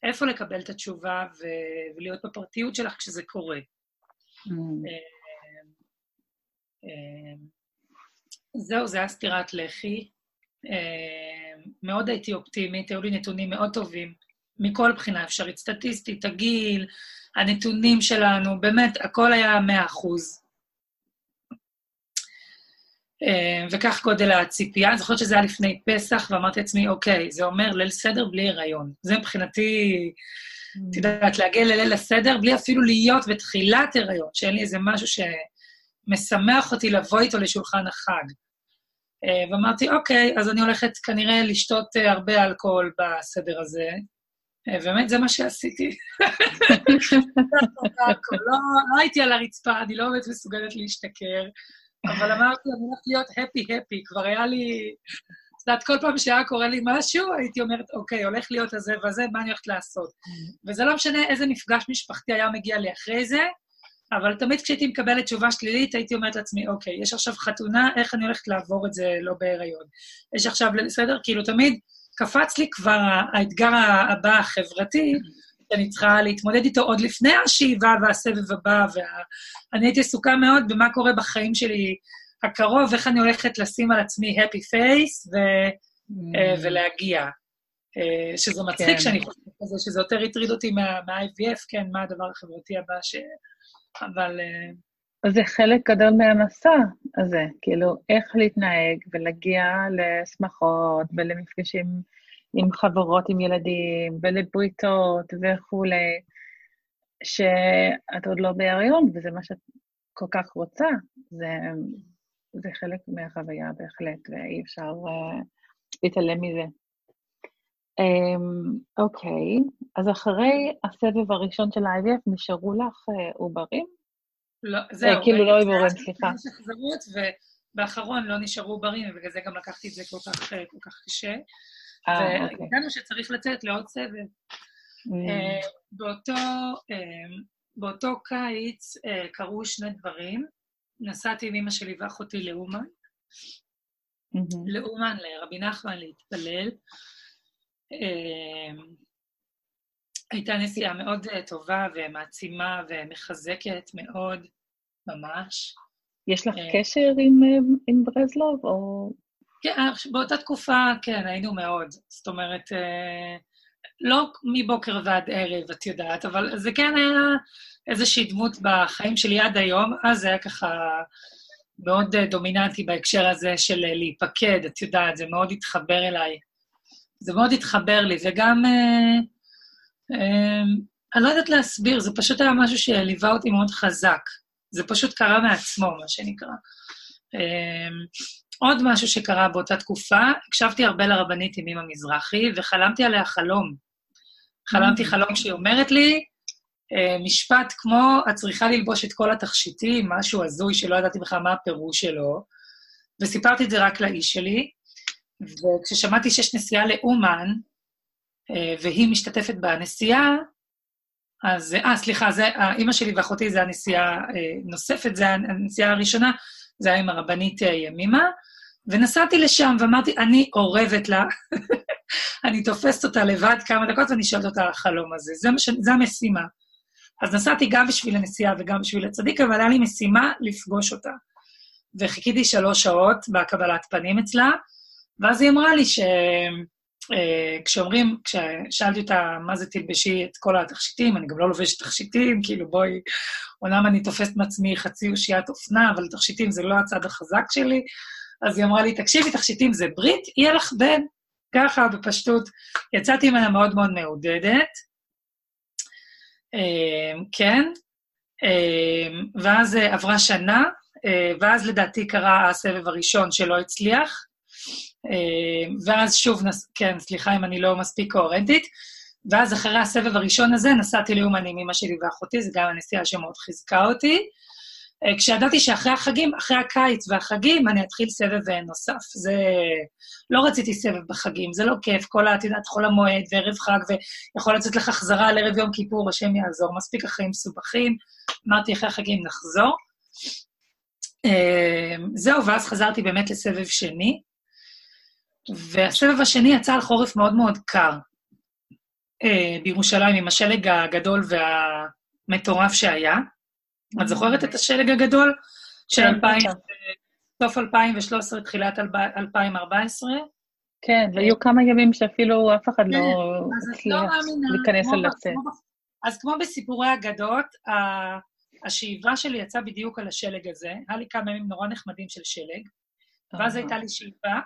איפה לקבל את התשובה ו- ולהיות בפרטיות שלך כשזה קורה. Mm. זהו, זה היה סטירת לחי. מאוד הייתי אופטימית, היו לי נתונים מאוד טובים מכל בחינה אפשרית, סטטיסטית, הגיל, הנתונים שלנו, באמת, הכל היה מאה אחוז. אה, וכך גודל הציפייה. אני זוכרת שזה היה לפני פסח, ואמרתי לעצמי, אוקיי, זה אומר ליל סדר בלי הריון. זה מבחינתי, את יודעת, להגיע לליל הסדר בלי אפילו להיות בתחילת הריון, שאין לי איזה משהו ש... משמח אותי לבוא איתו לשולחן החג. אה, ואמרתי, אוקיי, אז אני הולכת כנראה לשתות אה, הרבה אלכוהול בסדר הזה. באמת, זה מה שעשיתי. לא, [LAUGHS] [LAUGHS] לא הייתי על הרצפה, אני לא באמת מסוגלת להשתכר, אבל אמרתי, אני הולכת להיות הפי-הפי, כבר היה לי... את יודעת, כל פעם שהיה קורה לי משהו, הייתי אומרת, אוקיי, הולך להיות הזה וזה, מה אני הולכת לעשות? וזה לא משנה איזה מפגש משפחתי היה מגיע לי אחרי זה, אבל תמיד כשהייתי מקבלת תשובה שלילית, הייתי אומרת לעצמי, אוקיי, יש עכשיו חתונה, איך אני הולכת לעבור את זה לא בהיריון? יש עכשיו, בסדר? כאילו, תמיד קפץ לי כבר האתגר הבא, החברתי, שאני צריכה להתמודד איתו עוד לפני השאיבה והסבב הבא, ואני הייתי עסוקה מאוד במה קורה בחיים שלי הקרוב, איך אני הולכת לשים על עצמי happy face ו, mm. ולהגיע. אה, שזה מצחיק כן. שאני חושבת על זה, שזה יותר הטריד אותי מה-IVF, מה כן, מה הדבר החברתי הבא ש... אבל... אז זה חלק גדול מהמסע הזה, כאילו, איך להתנהג ולהגיע לשמחות ולמפגשים עם חברות, עם ילדים, ולבריתות וכולי, שאת עוד לא בהריון, וזה מה שאת כל כך רוצה. זה, זה חלק מהחוויה בהחלט, ואי אפשר uh, להתעלם מזה. Um, אוקיי, אז אחרי הסבב הראשון של ה-IVF נשארו לך uh, עוברים? לא, זהו. כאילו לא עיבורים, סליחה. יש החזרות, ובאחרון לא נשארו עוברים, ובגלל זה גם לקחתי את זה כל כך, כל כך קשה. אה, אוקיי. והגענו שצריך לצאת לעוד סבב. Mm. באותו, באותו קיץ קרו שני דברים. נסעתי עם אמא שלי ואחותי לאומן. לאומן, לרבי נחמן, להתפלל. הייתה נסיעה מאוד אה, טובה ומעצימה ומחזקת מאוד, ממש. יש לך אה, קשר עם, אה, עם ברזלוב, או... כן, באותה תקופה, כן, היינו מאוד. זאת אומרת, לא מבוקר ועד ערב, את יודעת, אבל זה כן היה איזושהי דמות בחיים שלי עד היום. אז זה היה ככה מאוד דומיננטי בהקשר הזה של להיפקד, את יודעת, זה מאוד התחבר אליי. זה מאוד התחבר לי, וגם... אה, אה, אני לא יודעת להסביר, זה פשוט היה משהו שליווה אותי מאוד חזק. זה פשוט קרה מעצמו, מה שנקרא. אה, עוד משהו שקרה באותה תקופה, הקשבתי הרבה לרבנית עם אמא מזרחי, וחלמתי עליה חלום. חלמתי mm. חלום שהיא אומרת לי, אה, משפט כמו, את צריכה ללבוש את כל התכשיטים, משהו הזוי שלא ידעתי בכלל מה הפירוש שלו, וסיפרתי את זה רק לאיש שלי, וכששמעתי שיש נסיעה לאומן, אה, והיא משתתפת בנסיעה, אז, אה, סליחה, זה, אימא שלי ואחותי זה הנסיעה אה, נוספת, זה הנסיעה הראשונה, זה היה עם הרבנית אה, ימימה, ונסעתי לשם ואמרתי, אני אורבת לה, [LAUGHS] אני תופסת אותה לבד כמה דקות ואני שואלת אותה על החלום הזה, זה, מש, זה המשימה. אז נסעתי גם בשביל הנסיעה וגם בשביל הצדיק, אבל היה לי משימה לפגוש אותה. וחיכיתי שלוש שעות בקבלת פנים אצלה, ואז היא אמרה לי שכשאומרים, אה, כששאלתי אותה מה זה תלבשי את כל התכשיטים, אני גם לא לובשת תכשיטים, כאילו בואי, אומנם אני תופסת מעצמי חצי אושיית אופנה, אבל תכשיטים זה לא הצד החזק שלי, אז היא אמרה לי, תקשיבי, תכשיטים זה ברית, יהיה לך בן. ככה, בפשטות. יצאתי ממנה מאוד מאוד מעודדת. אה, כן. אה, ואז עברה שנה, ואז לדעתי קרה הסבב הראשון שלא הצליח, ואז שוב, נס... כן, סליחה אם אני לא מספיק קוהרנטית, ואז אחרי הסבב הראשון הזה נסעתי לאומן עם אמא שלי ואחותי, זו גם הנסיעה שמאוד חיזקה אותי. אה, כשידעתי שאחרי החגים, אחרי הקיץ והחגים, אני אתחיל סבב אה, נוסף. זה... לא רציתי סבב בחגים, זה לא כיף, כל, את חול המועד וערב חג, ויכול לצאת לך חזרה על ערב יום כיפור, השם יעזור, מספיק החיים מסובכים. אמרתי, אחרי החגים נחזור. זהו, ואז חזרתי באמת לסבב שני. והסבב השני יצא על חורף מאוד מאוד קר אה, בירושלים, עם השלג הגדול והמטורף שהיה. את זוכרת את השלג הגדול? של 2000, כן, סוף 2013, תחילת 2014? כן, והיו כמה ימים שאפילו אף אחד לא כן, הצליח לא להיכנס ולצאת. אז כמו בסיפורי אגדות, השאיבה שלי יצאה בדיוק על השלג הזה. היה לי כמה ימים נורא נחמדים של שלג, ואז הייתה לי שאיבה, אה,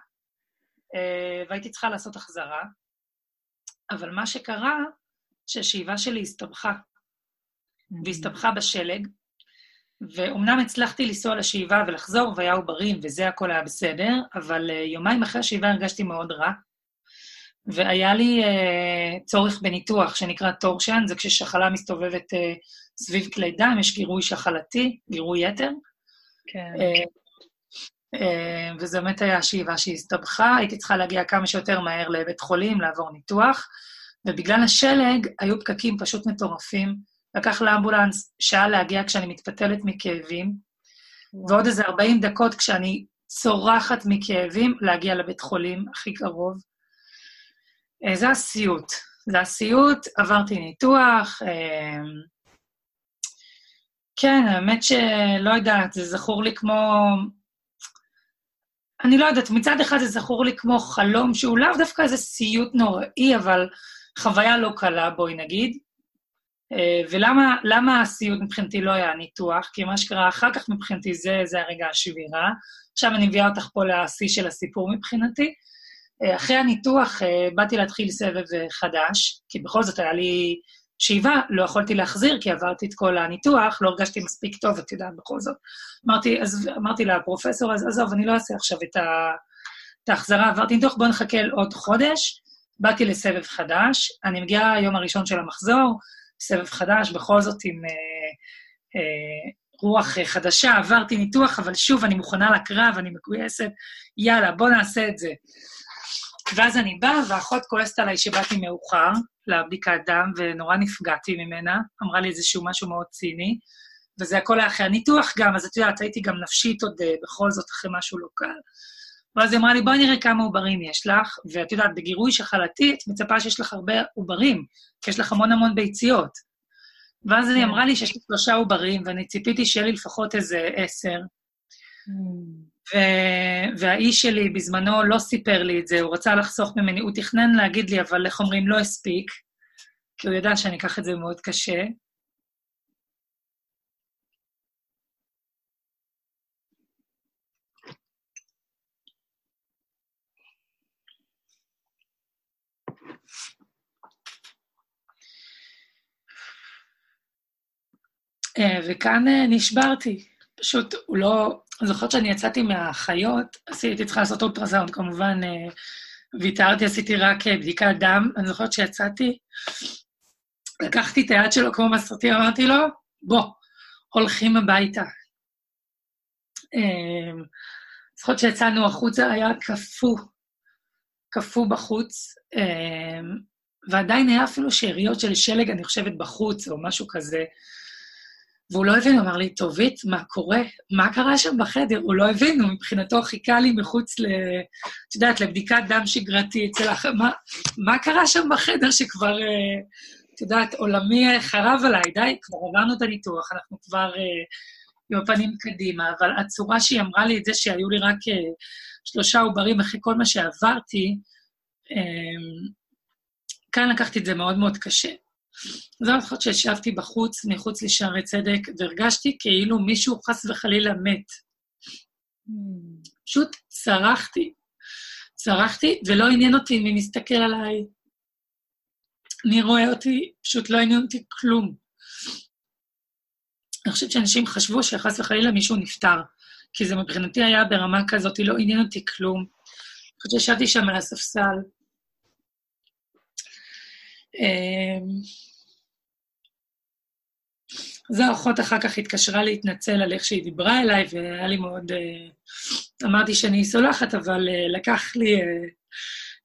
והייתי צריכה לעשות החזרה, אבל מה שקרה, שהשאיבה שלי הסתבכה, והסתבכה בשלג, ואומנם הצלחתי לנסוע לשאיבה ולחזור, והיה עוברים, וזה הכל היה בסדר, אבל uh, יומיים אחרי השאיבה הרגשתי מאוד רע, והיה לי אה, צורך בניתוח שנקרא torsion, זה כששחלה מסתובבת אה, סביב כלי דם, יש גירוי שחלתי, גירוי יתר. כן. אה, אה, וזה באמת היה שאיבה שהסתבכה, הייתי צריכה להגיע כמה שיותר מהר לבית חולים, לעבור ניתוח, ובגלל השלג היו פקקים פשוט מטורפים. לקח לאמבולנס שעה להגיע כשאני מתפתלת מכאבים, ועוד איזה 40 דקות כשאני צורחת מכאבים להגיע לבית חולים הכי קרוב. אה, זה הסיוט. זה הסיוט, עברתי ניתוח. אה, כן, האמת שלא יודעת, זה זכור לי כמו... אני לא יודעת, מצד אחד זה זכור לי כמו חלום שהוא לאו דווקא איזה סיוט נוראי, אבל חוויה לא קלה, בואי נגיד. אה, ולמה הסיוט מבחינתי לא היה ניתוח? כי מה שקרה אחר כך מבחינתי זה, זה הרגע השבירה. עכשיו אני מביאה אותך פה לשיא של הסיפור מבחינתי. אה, אחרי הניתוח אה, באתי להתחיל סבב חדש, כי בכל זאת היה לי שאיבה, לא יכולתי להחזיר כי עברתי את כל הניתוח, לא הרגשתי מספיק טוב, את יודעת, בכל זאת. אמרתי, אז אמרתי לפרופסור, אז עזוב, אני לא אעשה עכשיו את, ה, את ההחזרה, עברתי ניתוח, בואו נחכה עוד חודש. באתי לסבב חדש, אני מגיעה היום הראשון של המחזור, סבב חדש, בכל זאת עם אה, אה, רוח חדשה, עברתי ניתוח, אבל שוב, אני מוכנה לקרב, אני מגויסת, יאללה, בוא נעשה את זה. ואז אני באה, והאחות כועסת עליי שבאתי מאוחר לבדיקת דם, ונורא נפגעתי ממנה, אמרה לי איזשהו משהו מאוד ציני, וזה הכל היה אחרי הניתוח גם, אז את יודעת, הייתי גם נפשית עוד אה, בכל זאת אחרי משהו לא קל. ואז היא אמרה לי, בואי נראה כמה עוברים יש לך, ואת יודעת, בגירוי שחלתי, את מצפה שיש לך הרבה עוברים, כי יש לך המון המון ביציות. ואז היא כן. אמרה לי שיש לי שלושה עוברים, ואני ציפיתי שיהיה לי לפחות איזה עשר. ו... והאיש שלי בזמנו לא סיפר לי את זה, הוא רצה לחסוך ממני, הוא תכנן להגיד לי, אבל איך אומרים, לא הספיק, כי הוא ידע שאני אקח את זה מאוד קשה. אה, וכאן אה, נשברתי. פשוט, הוא לא... אני זוכרת שאני יצאתי מהחיות, הייתי צריכה לעשות אולטרסאונד, כמובן, אה, ויתרתי, עשיתי רק בדיקת דם. אני זוכרת שיצאתי, לקחתי את היד שלו כמו בסרטים, אמרתי לו, בוא, הולכים הביתה. אני זוכרת שיצאנו החוצה, היה קפוא, קפוא בחוץ, ועדיין היה אפילו שאריות של שלג, אני חושבת, בחוץ, או משהו כזה. והוא לא הבין, הוא אמר לי, טובית, מה קורה? מה קרה שם בחדר? הוא לא הבין, הוא מבחינתו חיכה לי מחוץ ל... את יודעת, לבדיקת דם שגרתי אצל אח... מה, מה קרה שם בחדר שכבר, אה, את יודעת, עולמי חרב עליי? די, כבר עברנו את הניתוח, אנחנו כבר אה, עם הפנים קדימה, אבל הצורה שהיא אמרה לי את זה, שהיו לי רק אה, שלושה עוברים אחרי כל מה שעברתי, כאן לקחתי את זה מאוד מאוד קשה. זו זוכרת שישבתי בחוץ, מחוץ לשערי צדק, והרגשתי כאילו מישהו חס וחלילה מת. פשוט צרחתי. צרחתי, ולא עניין אותי מי מסתכל עליי. מי רואה אותי, פשוט לא עניין אותי כלום. אני חושבת שאנשים חשבו שחס וחלילה מישהו נפטר, כי זה מבחינתי היה ברמה כזאת, לא עניין אותי כלום. אני חושבת שישבתי שם על הספסל. אמ, זו האחות אחר כך התקשרה להתנצל על איך שהיא דיברה אליי, והיה לי מאוד... Uh, אמרתי שאני סולחת, אבל uh, לקח לי uh,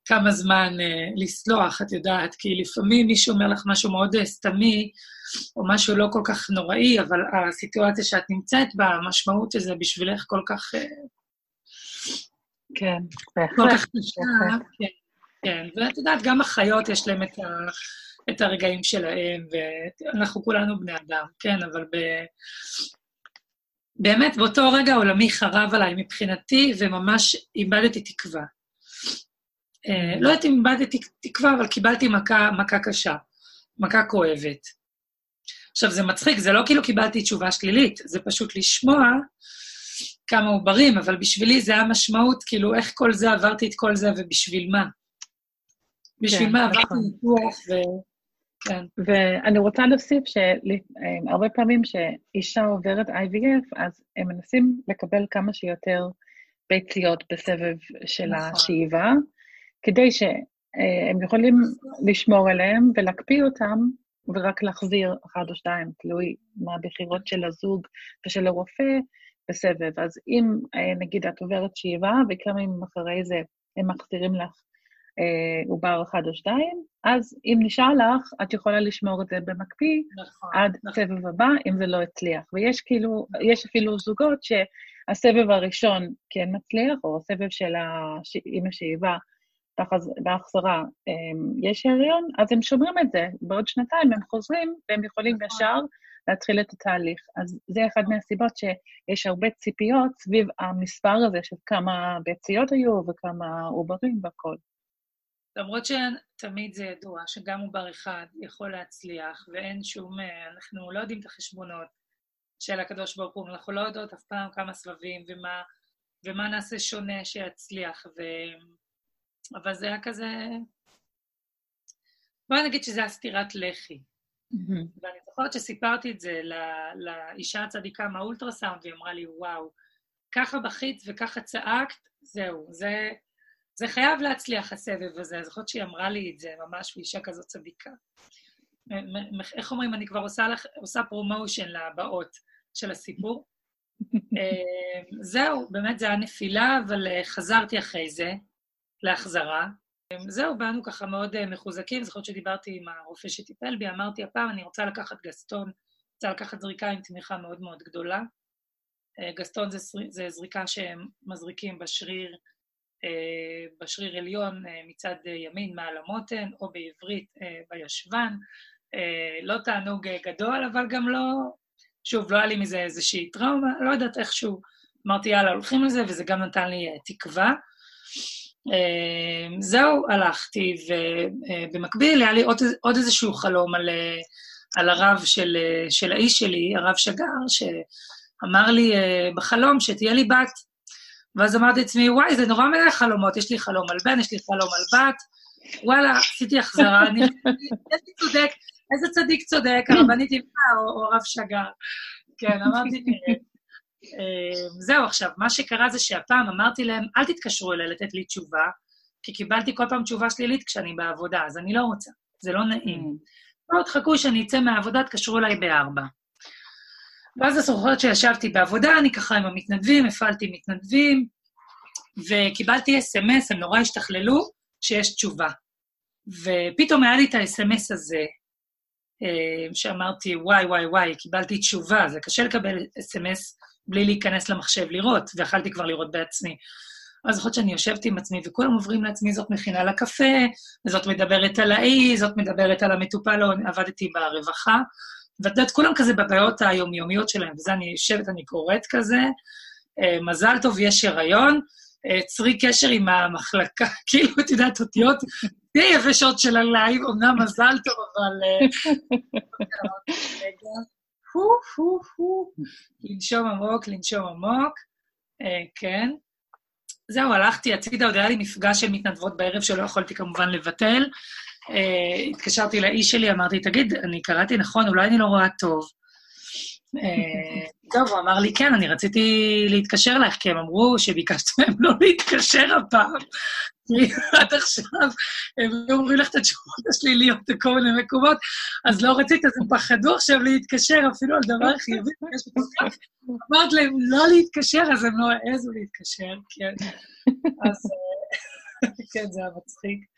כמה זמן לסלוח, את יודעת, כי לפעמים מישהו אומר לך משהו מאוד סתמי, או משהו לא כל כך נוראי, אבל הסיטואציה שאת נמצאת בה, המשמעות של זה בשבילך כל כך... כן, בהחלט. כל כך קשה, כן, כן. ואת יודעת, גם החיות יש להם את ה... את הרגעים שלהם, ואנחנו כולנו בני אדם, כן, אבל ב... באמת, באותו רגע עולמי חרב עליי מבחינתי, וממש איבדתי תקווה. אה, לא יודעת אם איבדתי תקווה, אבל קיבלתי מכה, מכה קשה, מכה כואבת. עכשיו, זה מצחיק, זה לא כאילו קיבלתי תשובה שלילית, זה פשוט לשמוע כמה עוברים, אבל בשבילי זה היה משמעות, כאילו, איך כל זה, עברתי את כל זה ובשביל מה? בשביל כן, מה עברתי נכון. ניתוח ו... כן. ואני רוצה להוסיף שהרבה פעמים שאישה עוברת IVF, אז הם מנסים לקבל כמה שיותר ביציות בסבב של נכון. השאיבה, כדי שהם יכולים לשמור עליהם ולהקפיא אותם ורק להחזיר אחד או שתיים, תלוי מה הבחירות של הזוג ושל הרופא בסבב. אז אם אה, נגיד את עוברת שאיבה וכמה ימים אחרי זה הם מחזירים לך אה, עובר אחד או שתיים, אז אם נשאר לך, את יכולה לשמור את זה במקפיא נכון, עד נכון. סבב הבא, אם זה לא הצליח. ויש כאילו, יש אפילו זוגות שהסבב הראשון כן מצליח, או הסבב של עם השאיבה בהחזרה יש הריון, אז הם שומרים את זה. בעוד שנתיים הם חוזרים, והם יכולים נכון. ישר להתחיל את התהליך. אז זה אחת מהסיבות שיש הרבה ציפיות סביב המספר הזה של כמה ביציות היו וכמה עוברים והכול. למרות שתמיד זה ידוע שגם עובר אחד יכול להצליח, ואין שום, אנחנו לא יודעים את החשבונות של הקדוש ברוך הוא, אנחנו לא יודעות אף פעם כמה סבבים ומה, ומה נעשה שונה שיצליח, ו... אבל זה היה כזה... בואי נגיד שזה היה סטירת לחי. אמ-הממ. ואני זוכרת שסיפרתי את זה לא, לאישה הצדיקה מהאולטרסאונד, והיא אמרה לי, וואו, ככה בכית וככה צעקת, זהו, זה, זה חייב להצליח, הסבב הזה. אז זוכרת שהיא אמרה לי את זה ממש, ואישה כזאת צדיקה. איך אומרים, אני כבר עושה, לך, עושה promotion לבאות של הסיפור. [LAUGHS] אה, זהו, באמת זה היה נפילה, אבל אה, חזרתי אחרי זה להחזרה. זהו, באנו ככה מאוד אה, מחוזקים, זוכרת שדיברתי עם הרופא שטיפל בי, אמרתי, הפעם אני רוצה לקחת גסטון, רוצה לקחת זריקה עם תמיכה מאוד מאוד גדולה. גסטון זה, זה זריקה שהם מזריקים בשריר אה, בשריר עליון אה, מצד ימין מעל המותן, או בעברית אה, בישבן. לא תענוג גדול, אבל גם לא, שוב, לא היה לי מזה איזושהי טראומה, לא יודעת איכשהו, אמרתי, יאללה, הולכים לזה, וזה גם נתן לי תקווה. זהו, הלכתי, ובמקביל היה לי עוד, עוד איזשהו חלום על, על הרב של, של האיש שלי, הרב שגר, שאמר לי בחלום שתהיה לי בת. ואז אמרתי לעצמי, וואי, זה נורא מלא חלומות, יש לי חלום על בן, יש לי חלום על בת, וואלה, עשיתי החזרה, אני... [LAUGHS] איזה צודק, איזה צדיק צודק, הרבנית יבנה או הרב שגר. כן, אמרתי. אה, זהו, עכשיו, מה שקרה זה שהפעם אמרתי להם, אל תתקשרו אליי לתת לי תשובה, כי קיבלתי כל פעם תשובה שלילית כשאני בעבודה, אז אני לא רוצה, זה לא נעים. Mm. בואו תחכו שאני אצא מהעבודה, תקשרו אליי בארבע. ואז הסוחרת שישבתי בעבודה, אני ככה עם המתנדבים, הפעלתי מתנדבים, וקיבלתי אס.אם.אס, הם נורא השתכללו, שיש תשובה. ופתאום היה לי את האס.אם.אס הזה, אה, שאמרתי, וואי, וואי, וואי, קיבלתי תשובה, זה קשה לקבל אס.אם.אס בלי להיכנס למחשב לראות, ויכלתי כבר לראות בעצמי. אז זוכרת שאני יושבת עם עצמי, וכולם עוברים לעצמי, זאת מכינה לקפה, זאת מדברת על האי, זאת מדברת על המטופל, או עבדתי ברווחה. ואת יודעת, כולם כזה בבעיות היומיומיות שלהם, וזה אני יושבת, אני קוראת כזה, אה, מזל טוב, יש הריון, אה, צרי קשר עם המחלקה, [LAUGHS] כאילו, את יודעת, אותיות די יבשות של הלייב, אמנם מזל טוב, אבל... אה, לנשום עמוק, לנשום עמוק, כן. זהו, הלכתי הצידה, עוד היה לי מפגש של מתנדבות בערב שלא יכולתי כמובן לבטל. אה, התקשרתי לאיש שלי, אמרתי, תגיד, אני קראתי נכון, אולי אני לא רואה טוב. Uh, טוב, הוא אמר לי, כן, אני רציתי להתקשר אלייך, כי הם אמרו שביקשת מהם לא להתקשר הפעם. עד עכשיו הם אומרים לך את התשובות השליליות בכל מיני מקומות, אז לא רצית, אז הם פחדו עכשיו להתקשר אפילו על דבר חיובי. אמרת להם לא להתקשר, אז הם לא העזו להתקשר, כן. אז אה, [LAUGHS] כן, זה היה מצחיק.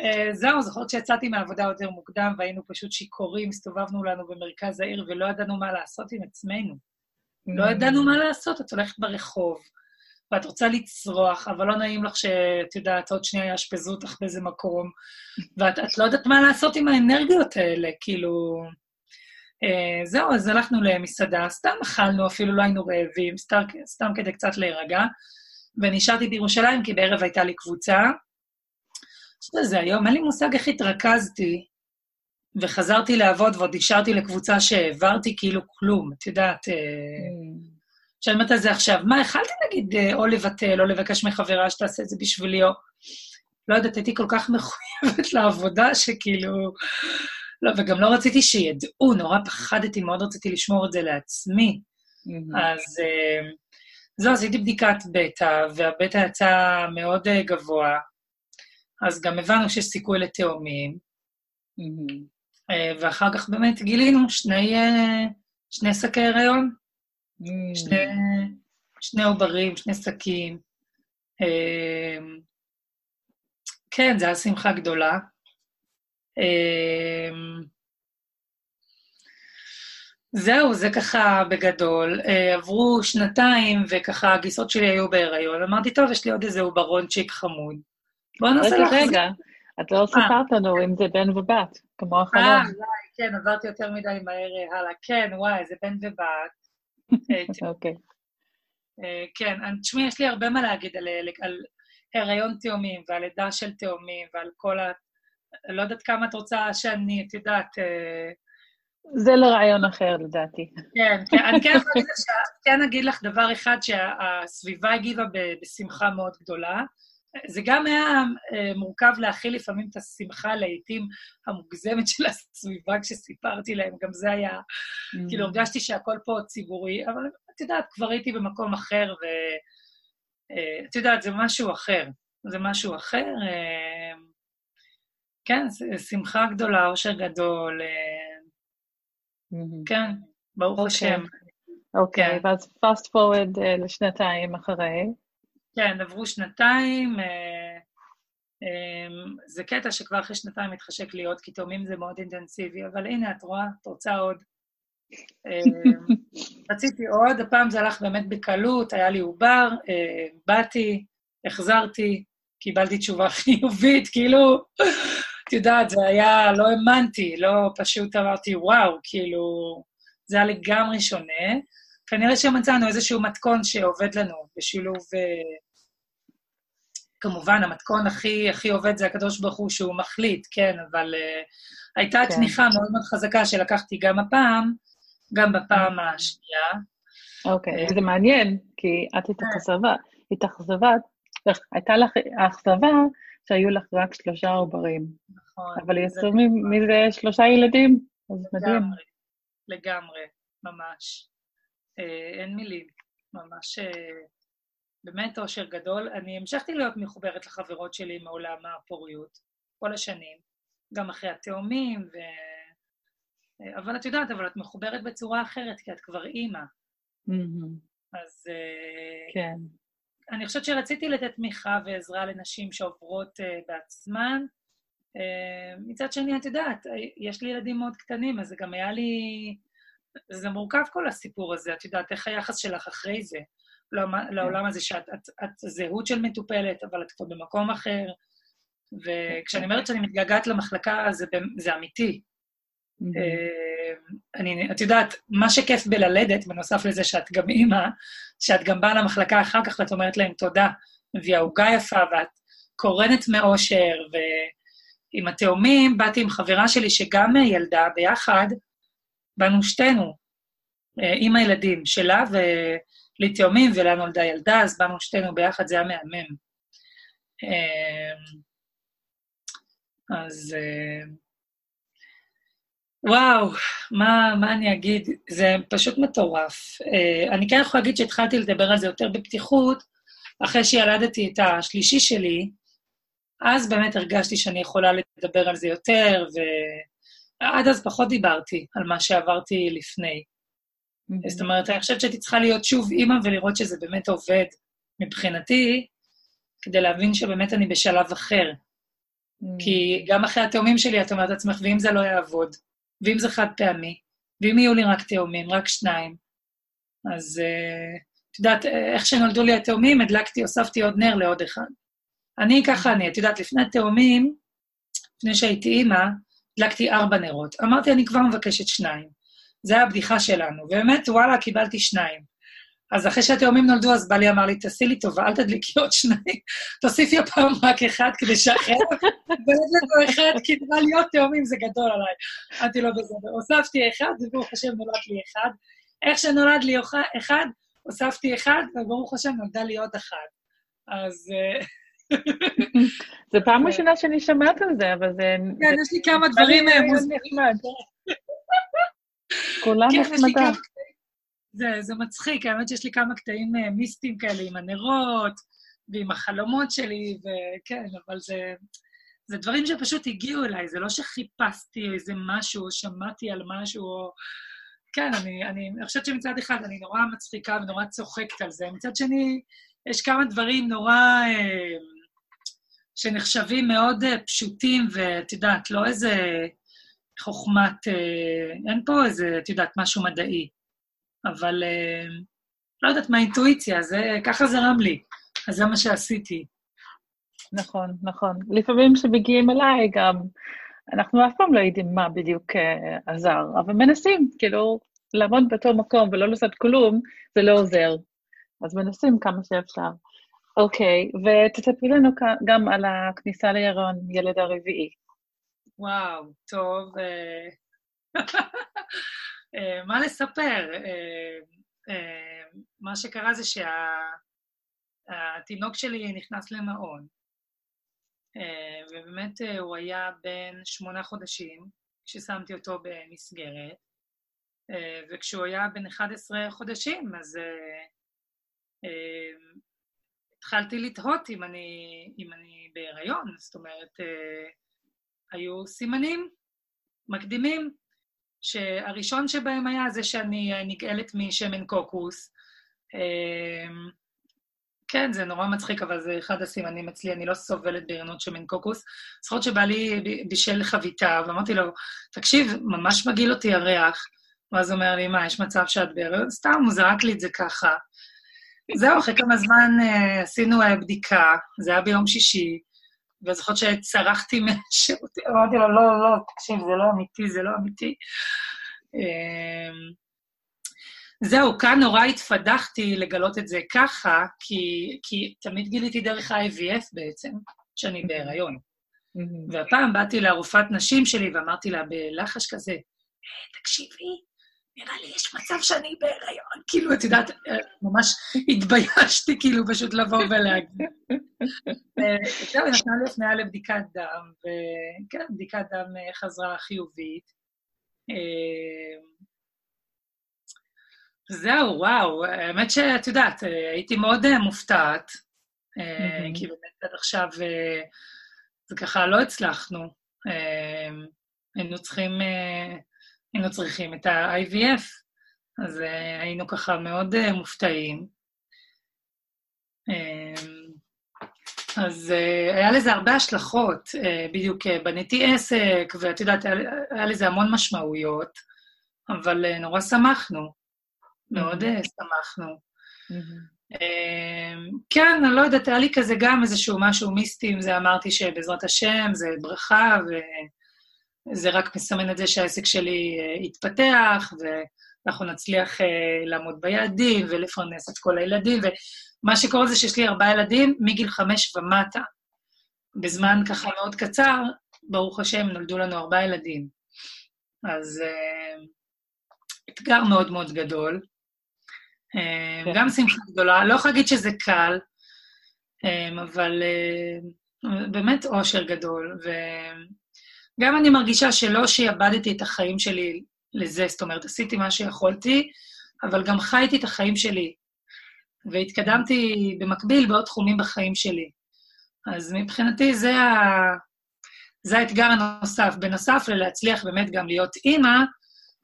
Uh, זהו, זוכרת שיצאתי מהעבודה יותר מוקדם והיינו פשוט שיכורים, הסתובבנו לנו במרכז העיר ולא ידענו מה לעשות עם עצמנו. לא mm. ידענו מה לעשות, את הולכת ברחוב, ואת רוצה לצרוח, אבל לא נעים לך שאת יודעת, עוד שנייה יאשפזו אותך באיזה מקום, ואת לא יודעת מה לעשות עם האנרגיות האלה, כאילו... Uh, זהו, אז הלכנו למסעדה, סתם אכלנו, אפילו לא היינו רעבים, סתם, סתם כדי קצת להירגע, ונשארתי בירושלים כי בערב הייתה לי קבוצה, חושבת על זה היום, אין לי מושג איך התרכזתי, וחזרתי לעבוד ועוד נשארתי לקבוצה שהעברתי כאילו כלום, את יודעת, אה, mm. שאני אומרת על זה עכשיו, מה, יכלתי נגיד אה, או לבטל או לבקש מחברה שתעשה את זה בשבילי, או... לא יודעת, הייתי כל כך [LAUGHS] מחויבת לעבודה שכאילו... לא, וגם לא רציתי שידעו, נורא פחדתי, מאוד רציתי לשמור את זה לעצמי. אז uh, זהו, עשיתי בדיקת בטא, והבטא יצא מאוד גבוה, אז גם הבנו שיש סיכוי לתאומים. uh, ואחר כך באמת גילינו שני, uh, שני שקי הריון, שני, שני עוברים, שני שקים. Uh, כן, זו הייתה שמחה גדולה. זהו, זה ככה בגדול. אה, עברו שנתיים, וככה הגיסות שלי היו בהיריון. אמרתי, טוב, יש לי עוד איזה עוברונצ'יק חמוד. בואו נעשה לך... רגע, את לא אה. סיפרת לנו אם זה בן ובת, כמו החלום. אה, וואי, כן, עברתי יותר מדי מהר הלאה. כן, וואי, זה בן ובת. [LAUGHS] אוקיי. כן, תשמעי, יש לי הרבה מה להגיד על, הריון תאומים ועל לידה של תאומים ועל כל ה... לא יודעת כמה את רוצה שאני, את יודעת... אה, זה לרעיון אחר, לדעתי. כן, כן, אני כן יכולה להגיד לך, [LAUGHS] כן אגיד לך דבר אחד, שהסביבה הגיבה בשמחה מאוד גדולה. זה גם היה אה, מורכב להכיל לפעמים את השמחה לעיתים המוגזמת של הסביבה כשסיפרתי להם, גם זה היה, mm. כאילו הרגשתי שהכל פה ציבורי, אבל את יודעת, כבר הייתי במקום אחר, ואת אה, יודעת, זה משהו אחר. זה משהו אחר. כן, שמחה גדולה, אושר גדול, כן, ברוך אוקיי. השם. אוקיי, כן. ואז fast forward אה, לשנתיים אחרי. כן, עברו שנתיים. אה, אמ, זה קטע שכבר אחרי שנתיים מתחשק להיות, כי תאומים זה מאוד אינטנסיבי, אבל הנה, את רואה, את רוצה עוד. אמ, [LAUGHS] רציתי עוד, הפעם זה הלך באמת בקלות, היה לי עובר, אה, באתי, החזרתי, קיבלתי תשובה [LAUGHS] חיובית, כאילו, את יודעת, זה היה, לא האמנתי, לא פשוט אמרתי, וואו, כאילו, זה היה לגמרי שונה. כנראה שמצאנו איזשהו מתכון שעובד לנו בשילוב... אה, כמובן, המתכון הכי, הכי עובד זה הקדוש ברוך הוא שהוא מחליט, כן, אבל uh, הייתה כן. תמיכה מאוד מאוד חזקה שלקחתי גם הפעם, גם בפעם mm. השנייה. אוקיי, okay, זה מעניין, כי את התאכזבה, התאכזבת, הייתה לך האכזבה שהיו לך רק שלושה עוברים. נכון. אבל יצאו מזה שלושה ילדים, אז מדהים. לגמרי, ממש. אה, אין מילים, ממש אה, באמת אושר גדול. אני המשכתי להיות מחוברת לחברות שלי מעולם הפוריות כל השנים, גם אחרי התאומים, ו... אה, אבל את יודעת, אבל את מחוברת בצורה אחרת, כי את כבר אימא. אז... כן. אני חושבת שרציתי לתת תמיכה ועזרה לנשים שעוברות בעצמן. מצד שני, את יודעת, יש לי ילדים מאוד קטנים, אז זה גם היה לי... זה מורכב כל הסיפור הזה, את יודעת, איך היחס שלך אחרי זה, לעולם הזה, שאת את, את זהות של מטופלת, אבל את כבר במקום אחר. וכשאני אומרת שאני מתגעגעת למחלקה, זה, זה אמיתי. אה, אני, את יודעת, מה שכיף בללדת, בנוסף לזה שאת גם אימא, שאת גם באה למחלקה אחר כך ואת אומרת להם תודה, מביאה עוגה יפה ואת קורנת מאושר, ועם התאומים באתי עם חברה שלי שגם ילדה ביחד, באנו שתינו, אה, עם הילדים שלה, ולי תאומים ולה נולדה ילדה, אז באנו שתינו ביחד, זה היה מהמם. אה, אז... וואו, מה, מה אני אגיד? זה פשוט מטורף. אני כן יכולה להגיד שהתחלתי לדבר על זה יותר בפתיחות, אחרי שילדתי את השלישי שלי, אז באמת הרגשתי שאני יכולה לדבר על זה יותר, ועד אז פחות דיברתי על מה שעברתי לפני. Mm-hmm. זאת אומרת, אני חושבת שהייתי צריכה להיות שוב אימא ולראות שזה באמת עובד מבחינתי, כדי להבין שבאמת אני בשלב אחר. Mm-hmm. כי גם אחרי התאומים שלי, את אומרת לעצמך, ואם זה לא יעבוד? ואם זה חד פעמי, ואם יהיו לי רק תאומים, רק שניים. אז אה, את יודעת, איך שנולדו לי התאומים, הדלקתי, הוספתי עוד נר לעוד אחד. אני ככה אני, את יודעת, לפני התאומים, לפני שהייתי אימא, הדלקתי ארבע נרות. אמרתי, אני כבר מבקשת שניים. זו הייתה הבדיחה שלנו, ובאמת, וואלה, קיבלתי שניים. אז אחרי שהתאומים נולדו, אז בעלי אמר לי, תעשי לי טובה, אל תדליקי עוד שניים, [LAUGHS] תוסיפי הפעם רק אחד כדי שאחר, [LAUGHS] ולד לנו אחד, כי נראה לי עוד תאומים זה גדול עליי. אמרתי לו בסדר, הוספתי אחד, וברוך השם נולד לי אחד. איך שנולד לי אחד, הוספתי אחד, וברוך השם נולדה לי עוד אחת. אז... אה, זו פעם ראשונה שאני שומעת על זה, אבל זה... כן, יש לי כמה דברים מוזרים. כולה נחמדה. זה, זה מצחיק, האמת שיש לי כמה קטעים מיסטיים כאלה עם הנרות ועם החלומות שלי, וכן, אבל זה, זה דברים שפשוט הגיעו אליי, זה לא שחיפשתי איזה משהו, שמעתי על משהו, או... כן, אני, אני, אני חושבת שמצד אחד אני נורא מצחיקה ונורא צוחקת על זה, מצד שני, יש כמה דברים נורא... אה, שנחשבים מאוד אה, פשוטים, ואת יודעת, לא איזה חוכמת... אה, אין פה איזה, את יודעת, משהו מדעי. אבל אה, לא יודעת מה האינטואיציה, זה, ככה זרם לי. אז זה מה שעשיתי. נכון, נכון. לפעמים כשמגיעים אליי גם, אנחנו אף פעם לא יודעים מה בדיוק uh, עזר, אבל מנסים, כאילו, לעמוד באותו מקום ולא לעשות כלום, זה לא עוזר. אז מנסים כמה שאפשר. אוקיי, ותספרי לנו גם על הכניסה לירון, ילד הרביעי. וואו, טוב. אה, [LAUGHS] אה, מה לספר? מה שקרה זה שהתינוק שלי נכנס למעון. אה, ובאמת אה, הוא היה בן שמונה חודשים כששמתי אותו במסגרת, אה, וכשהוא היה בן 11 חודשים, אז התחלתי לתהות אם אני, אם אני בהיריון, זאת אומרת, היו סימנים מקדימים, שהראשון שבהם היה זה שאני נגאלת משמן קוקוס, כן, זה נורא מצחיק, אבל זה אחד הסימנים אצלי, אני לא סובלת בריונות שמן קוקוס. זכות שבעלי בישל חביתה, ואמרתי לו, תקשיב, ממש מגעיל אותי הריח. ואז הוא אומר לי, מה, יש מצב שאת בהריון? סתם, הוא זרק לי את זה ככה. זהו, אחרי כמה זמן uh, עשינו uh, בדיקה, זה היה ביום שישי, וזכות שצרחתי [LAUGHS] מהשירותים, אמרתי לו, לא, לא, תקשיב, זה לא אמיתי, זה לא אמיתי. Uh, זהו, כאן נורא התפדחתי לגלות את זה ככה, כי, כי תמיד גיליתי דרך ה-IVF בעצם, שאני בהיריון. והפעם באתי לרופאת נשים שלי ואמרתי לה בלחש כזה, תקשיבי, נראה לי יש מצב שאני בהיריון. כאילו, את יודעת, ממש התביישתי כאילו פשוט לבוא ולהגיד. זהו, נתנה לי הפניה לבדיקת דם, וכן, בדיקת דם חזרה חיובית. זהו, וואו, האמת שאת יודעת, הייתי מאוד אה, מופתעת. כי באמת עד עכשיו אה, זה ככה לא הצלחנו. היינו צריכים, היינו צריכים את ה-IVF, אז היינו ככה מאוד מופתעים. אז היה לזה הרבה השלכות, בדיוק בניתי עסק, ואת יודעת, היה לזה המון משמעויות, אבל נורא שמחנו. מאוד אה, שמחנו. אמ, כן, אני לא יודעת, היה לי כזה גם איזשהו משהו מיסטי עם זה, אמרתי שבעזרת השם זה ברכה, וזה רק מסמן את זה שהעסק שלי אה, יתפתח, ואנחנו נצליח אה, לעמוד ביעדים ולפרנס את כל הילדים, ומה שקורה זה שיש לי ארבעה ילדים מגיל חמש ומטה. בזמן ככה מאוד קצר, ברוך השם, נולדו לנו ארבעה ילדים. אז אתגר מאוד מאוד גדול. אה, כן. גם שמחה גדולה. לא יכולה להגיד שזה קל, אה, אבל אה, באמת אושר גדול. וגם אני מרגישה שלא שיעבדתי את החיים שלי לזה, זאת אומרת, עשיתי מה שיכולתי, אבל גם חייתי את החיים שלי, והתקדמתי במקביל בעוד תחומים בחיים שלי. אז מבחינתי זה, ה... זה האתגר הנוסף. בנוסף ללהצליח באמת גם להיות אימא,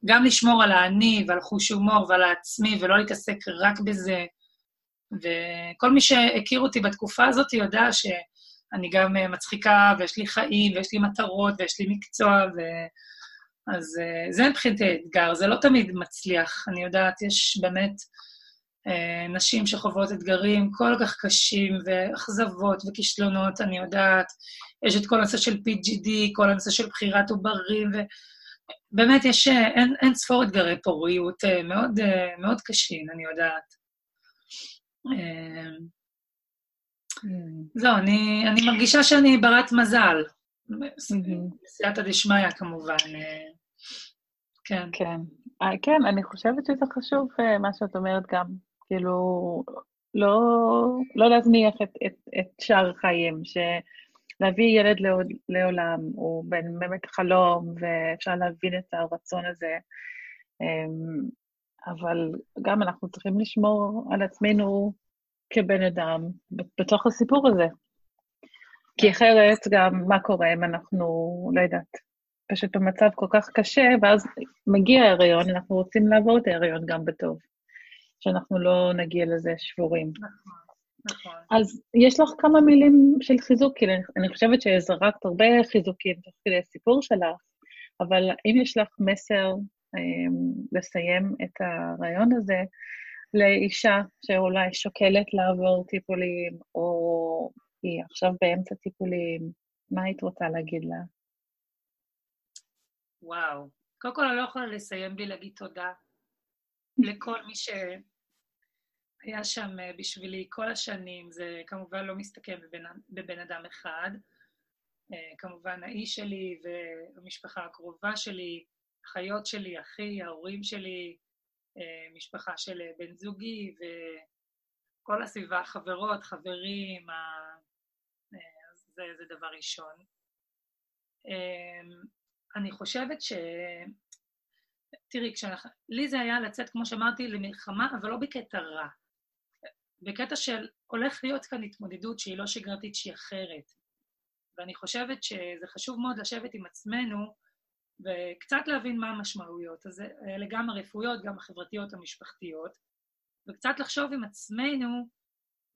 גם לשמור על האני ועל חוש הומור ועל העצמי, ולא להתעסק רק בזה. וכל מי שהכיר אותי בתקופה הזאת יודע שאני גם אה, מצחיקה, ויש לי חיים, ויש לי מטרות, ויש לי מקצוע, ו... אז אה, זה מבחינתי אתגר, זה לא תמיד מצליח. אני יודעת, יש באמת אה, נשים שחוות אתגרים כל כך קשים, ואכזבות וכישלונות, אני יודעת. יש את כל הנושא של PGD, כל הנושא של בחירת עוברים, ו... באמת יש אין, אין ספור אתגרי פוריות מאוד, מאוד קשים, אני יודעת. זהו, אני, אני מרגישה שאני ברת מזל. בסייעתא דשמיא, כמובן. כן. כן. כן, אני חושבת שזה חשוב, מה שאת אומרת גם, כאילו, לא, לא להזניח את, את, את שאר החיים, שלהביא ילד לעולם הוא באמת חלום, ואפשר להבין את הרצון הזה. אמ, אבל גם אנחנו צריכים לשמור על עצמנו כבן אדם בתוך הסיפור הזה. כי אחרת גם מה קורה אם אנחנו, לא יודעת, פשוט במצב כל כך קשה, ואז מגיע ההריון, אנחנו רוצים לעבור את ההריון גם בטוב, שאנחנו לא נגיע לזה שבורים. נכון, נכון. אז יש לך כמה מילים של חיזוק, כי אני חושבת שזרקת הרבה חיזוקים תוך כדי הסיפור שלך, אבל אם יש לך מסר אמ, לסיים את הרעיון הזה לאישה שאולי שוקלת לעבור טיפולים, או היא עכשיו באמצע טיפולים, מה היית רוצה להגיד לה? וואו. קודם כל, אני לא יכולה לסיים בלי להגיד תודה לכל מי שהיה שם אה, בשבילי כל השנים. זה כמובן לא מסתכם בבן, בבן אדם אחד. אה, כמובן, האיש שלי והמשפחה הקרובה שלי, אחיות שלי, אחי, ההורים שלי, אה, משפחה של בן זוגי וכל הסביבה, חברות, חברים, זה, זה דבר ראשון. אני חושבת ש... תראי, כשאנחנו... לי זה היה לצאת, כמו שאמרתי, למלחמה, אבל לא בקטע רע. בקטע של הולך להיות כאן התמודדות שהיא לא שגרתית, שהיא אחרת. ואני חושבת שזה חשוב מאוד לשבת עם עצמנו וקצת להבין מה המשמעויות. אז אלה גם הרפואיות, גם החברתיות, המשפחתיות, וקצת לחשוב עם עצמנו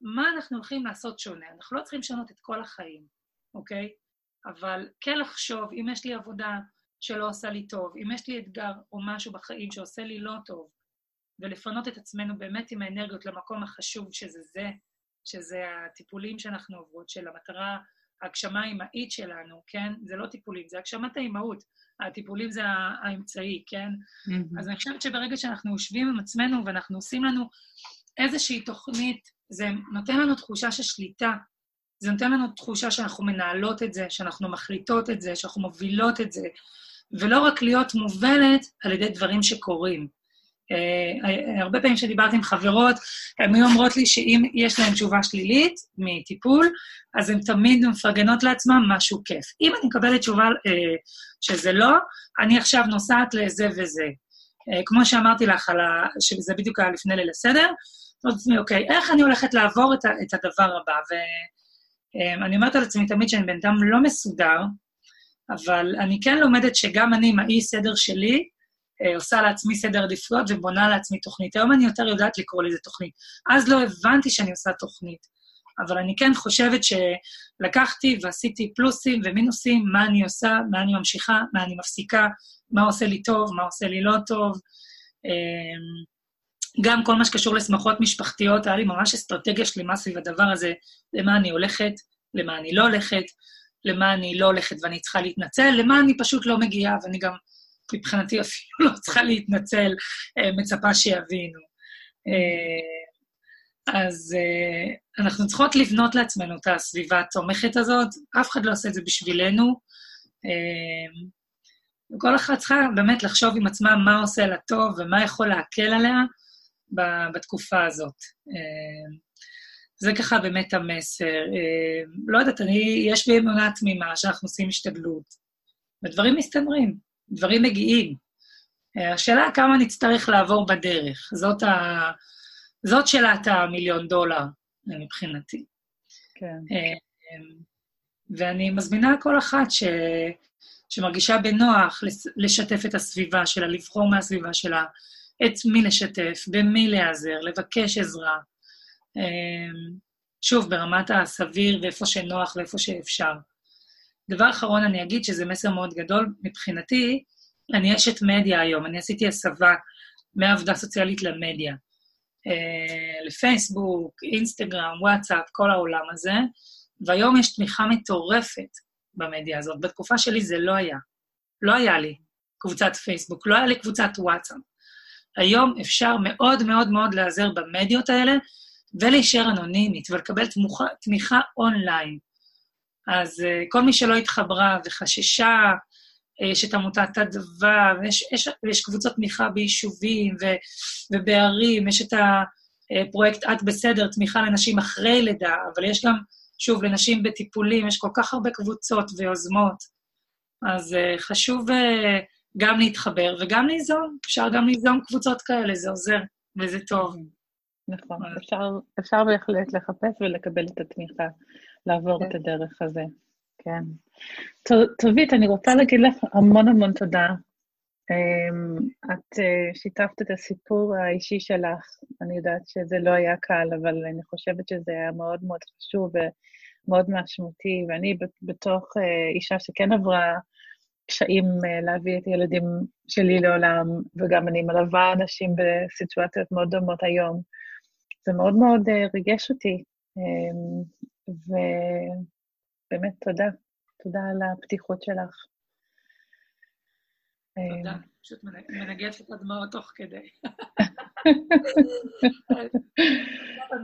מה אנחנו הולכים לעשות שונה. אנחנו לא צריכים לשנות את כל החיים, אוקיי? אבל כן לחשוב, אם יש לי עבודה שלא עושה לי טוב, אם יש לי אתגר או משהו בחיים שעושה לי לא טוב, ולפנות את עצמנו באמת עם האנרגיות למקום החשוב שזה זה, שזה הטיפולים שאנחנו עוברות, של המטרה, ההגשמה האימהית שלנו, כן? זה לא טיפולים, זה הגשמת האימהות. הטיפולים זה האמצעי, כן? Mm-hmm. אז אני חושבת שברגע שאנחנו יושבים עם עצמנו ואנחנו עושים לנו איזושהי תוכנית, זה נותן לנו תחושה של שליטה זה נותן לנו תחושה שאנחנו מנהלות את זה, שאנחנו מחליטות את זה, שאנחנו מובילות את זה, ולא רק להיות מובלת על ידי דברים שקורים. Uh, הרבה פעמים כשדיברתי עם חברות, הן היו אומרות לי שאם יש להן תשובה שלילית מטיפול, אז הן תמיד מפרגנות לעצמן משהו כיף. אם אני מקבלת תשובה uh, שזה לא, אני עכשיו נוסעת לזה וזה. Uh, כמו שאמרתי לך, ה... שזה בדיוק היה לפני ליל הסדר, אמרתי, אוקיי, איך אני הולכת לעבור את, ה... את הדבר הבא? ו... אמ, אני אומרת על עצמי תמיד שאני בן אדם לא מסודר, אבל אני כן לומדת שגם אני, עם האי-סדר שלי, אה, עושה לעצמי סדר עדיפויות ובונה לעצמי תוכנית. היום אני יותר יודעת לקרוא לזה תוכנית. אז לא הבנתי שאני עושה תוכנית, אבל אני כן חושבת שלקחתי ועשיתי פלוסים ומינוסים, מה אני עושה, מה אני ממשיכה, מה אני מפסיקה, מה עושה לי טוב, מה עושה לי לא טוב. אמ, גם כל מה שקשור לשמחות משפחתיות, היה לי ממש אסטרטגיה שלמה סביב הדבר הזה, למה אני הולכת, למה אני לא הולכת, למה אני לא הולכת ואני צריכה להתנצל, למה אני פשוט לא מגיעה, ואני גם מבחינתי אפילו לא צריכה להתנצל, אה, מצפה שיבינו. אה, אז אה, אנחנו צריכות לבנות לעצמנו את הסביבה התומכת הזאת, אף אחד לא עושה את זה בשבילנו. וכל אחת צריכה באמת לחשוב עם עצמה מה עושה לה טוב ומה יכול להקל עליה, בתקופה הזאת. זה ככה באמת המסר. לא יודעת, אני, יש בי אמונה תמימה שאנחנו עושים השתדלות, ודברים מסתדרים, דברים מגיעים. אה, השאלה כמה נצטרך לעבור בדרך, זאת, ה... זאת שאלת המיליון דולר מבחינתי. כן. ואני מזמינה כל אחת ש... שמרגישה בנוח לשתף את הסביבה שלה, לבחור מהסביבה שלה, את מי לשתף, במי להיעזר, לבקש עזרה. אמ, שוב, ברמת הסביר ואיפה שנוח ואיפה שאפשר. דבר אחרון, אני אגיד שזה מסר מאוד גדול מבחינתי, אני אשת מדיה היום, אני עשיתי הסבה מעבודה סוציאלית למדיה. אה, לפייסבוק, אינסטגרם, וואטסאפ, כל העולם הזה, והיום יש תמיכה מטורפת במדיה הזאת. בתקופה שלי זה לא היה. לא היה לי קבוצת פייסבוק, לא היה לי קבוצת וואטסאפ. היום אפשר מאוד מאוד מאוד להיעזר במדיות האלה ולהישאר אנונימית ולקבל תמוכה, תמיכה אונליין. אז uh, כל מי שלא התחברה וחששה, uh, יש את עמותת אדווה, ויש יש, יש קבוצות תמיכה ביישובים ו, ובערים, יש את פרויקט את בסדר, תמיכה לנשים אחרי לידה, אבל יש גם, שוב, לנשים בטיפולים, יש כל כך הרבה קבוצות ויוזמות, אז חשוב גם להתחבר וגם ליזום. אפשר גם ליזום קבוצות כאלה, זה עוזר וזה טוב. נכון, אפשר, אפשר בהחלט לחפש ולקבל את התמיכה, לעבור כן. את הדרך הזה. כן. טובית, אני רוצה להגיד לך המון המון תודה. אמ, את אה, שיתפת את הסיפור האישי שלך, אני יודעת שזה לא היה קל, אבל אני חושבת שזה היה מאוד מאוד חשוב ומאוד משמעותי, ואני בתוך אה, אישה שכן עברה קשיים אה, להביא את הילדים שלי לעולם, וגם אני מלווה אנשים בסיטואציות מאוד דומות היום. זה מאוד מאוד ריגש אותי, אמ, ובאמת תודה. תודה על הפתיחות שלך. תודה, פשוט מנגפת הדמעות תוך כדי. [LAUGHS]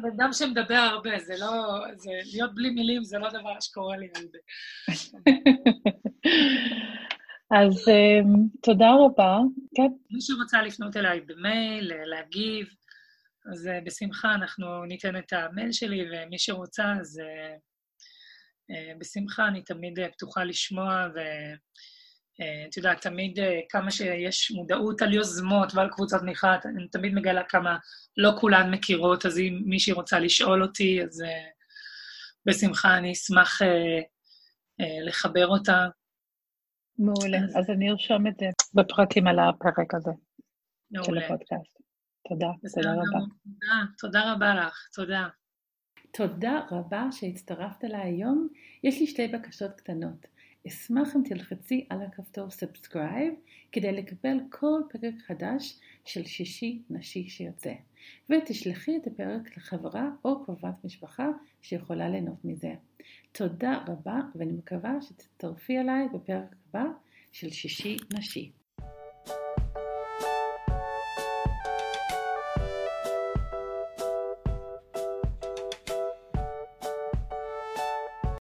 בן אדם שמדבר הרבה, זה לא... זה, להיות בלי מילים זה לא דבר שקורה לי זה. אז אמ, תודה רבה. כן. מי שרוצה לפנות אליי במייל, להגיב, אז אה, בשמחה אנחנו ניתן את המייל שלי, ומי שרוצה, אז אה, אה, בשמחה, אני תמיד פתוחה לשמוע, ו... אה, את יודעת, תמיד כמה שיש מודעות על יוזמות ועל קבוצות תמיכה, אני תמיד מגלה כמה לא כולן מכירות, אז אם מישהי רוצה לשאול אותי, אז בשמחה אני אשמח לחבר אותה. מעולה. אז, אז אני ארשום את זה בפרטים על הפרק הזה מעולה. של הפודקאסט. תודה, תודה רבה. תודה, תודה רבה לך, תודה. תודה רבה שהצטרפת אליי היום. יש לי שתי בקשות קטנות. אשמח אם תלחצי על הכפתור subscribe כדי לקבל כל פרק חדש של שישי נשי שיוצא, ותשלחי את הפרק לחברה או קרובת משפחה שיכולה ליהנות מזה. תודה רבה ואני מקווה שתצטרפי אליי בפרק הבא של שישי נשי.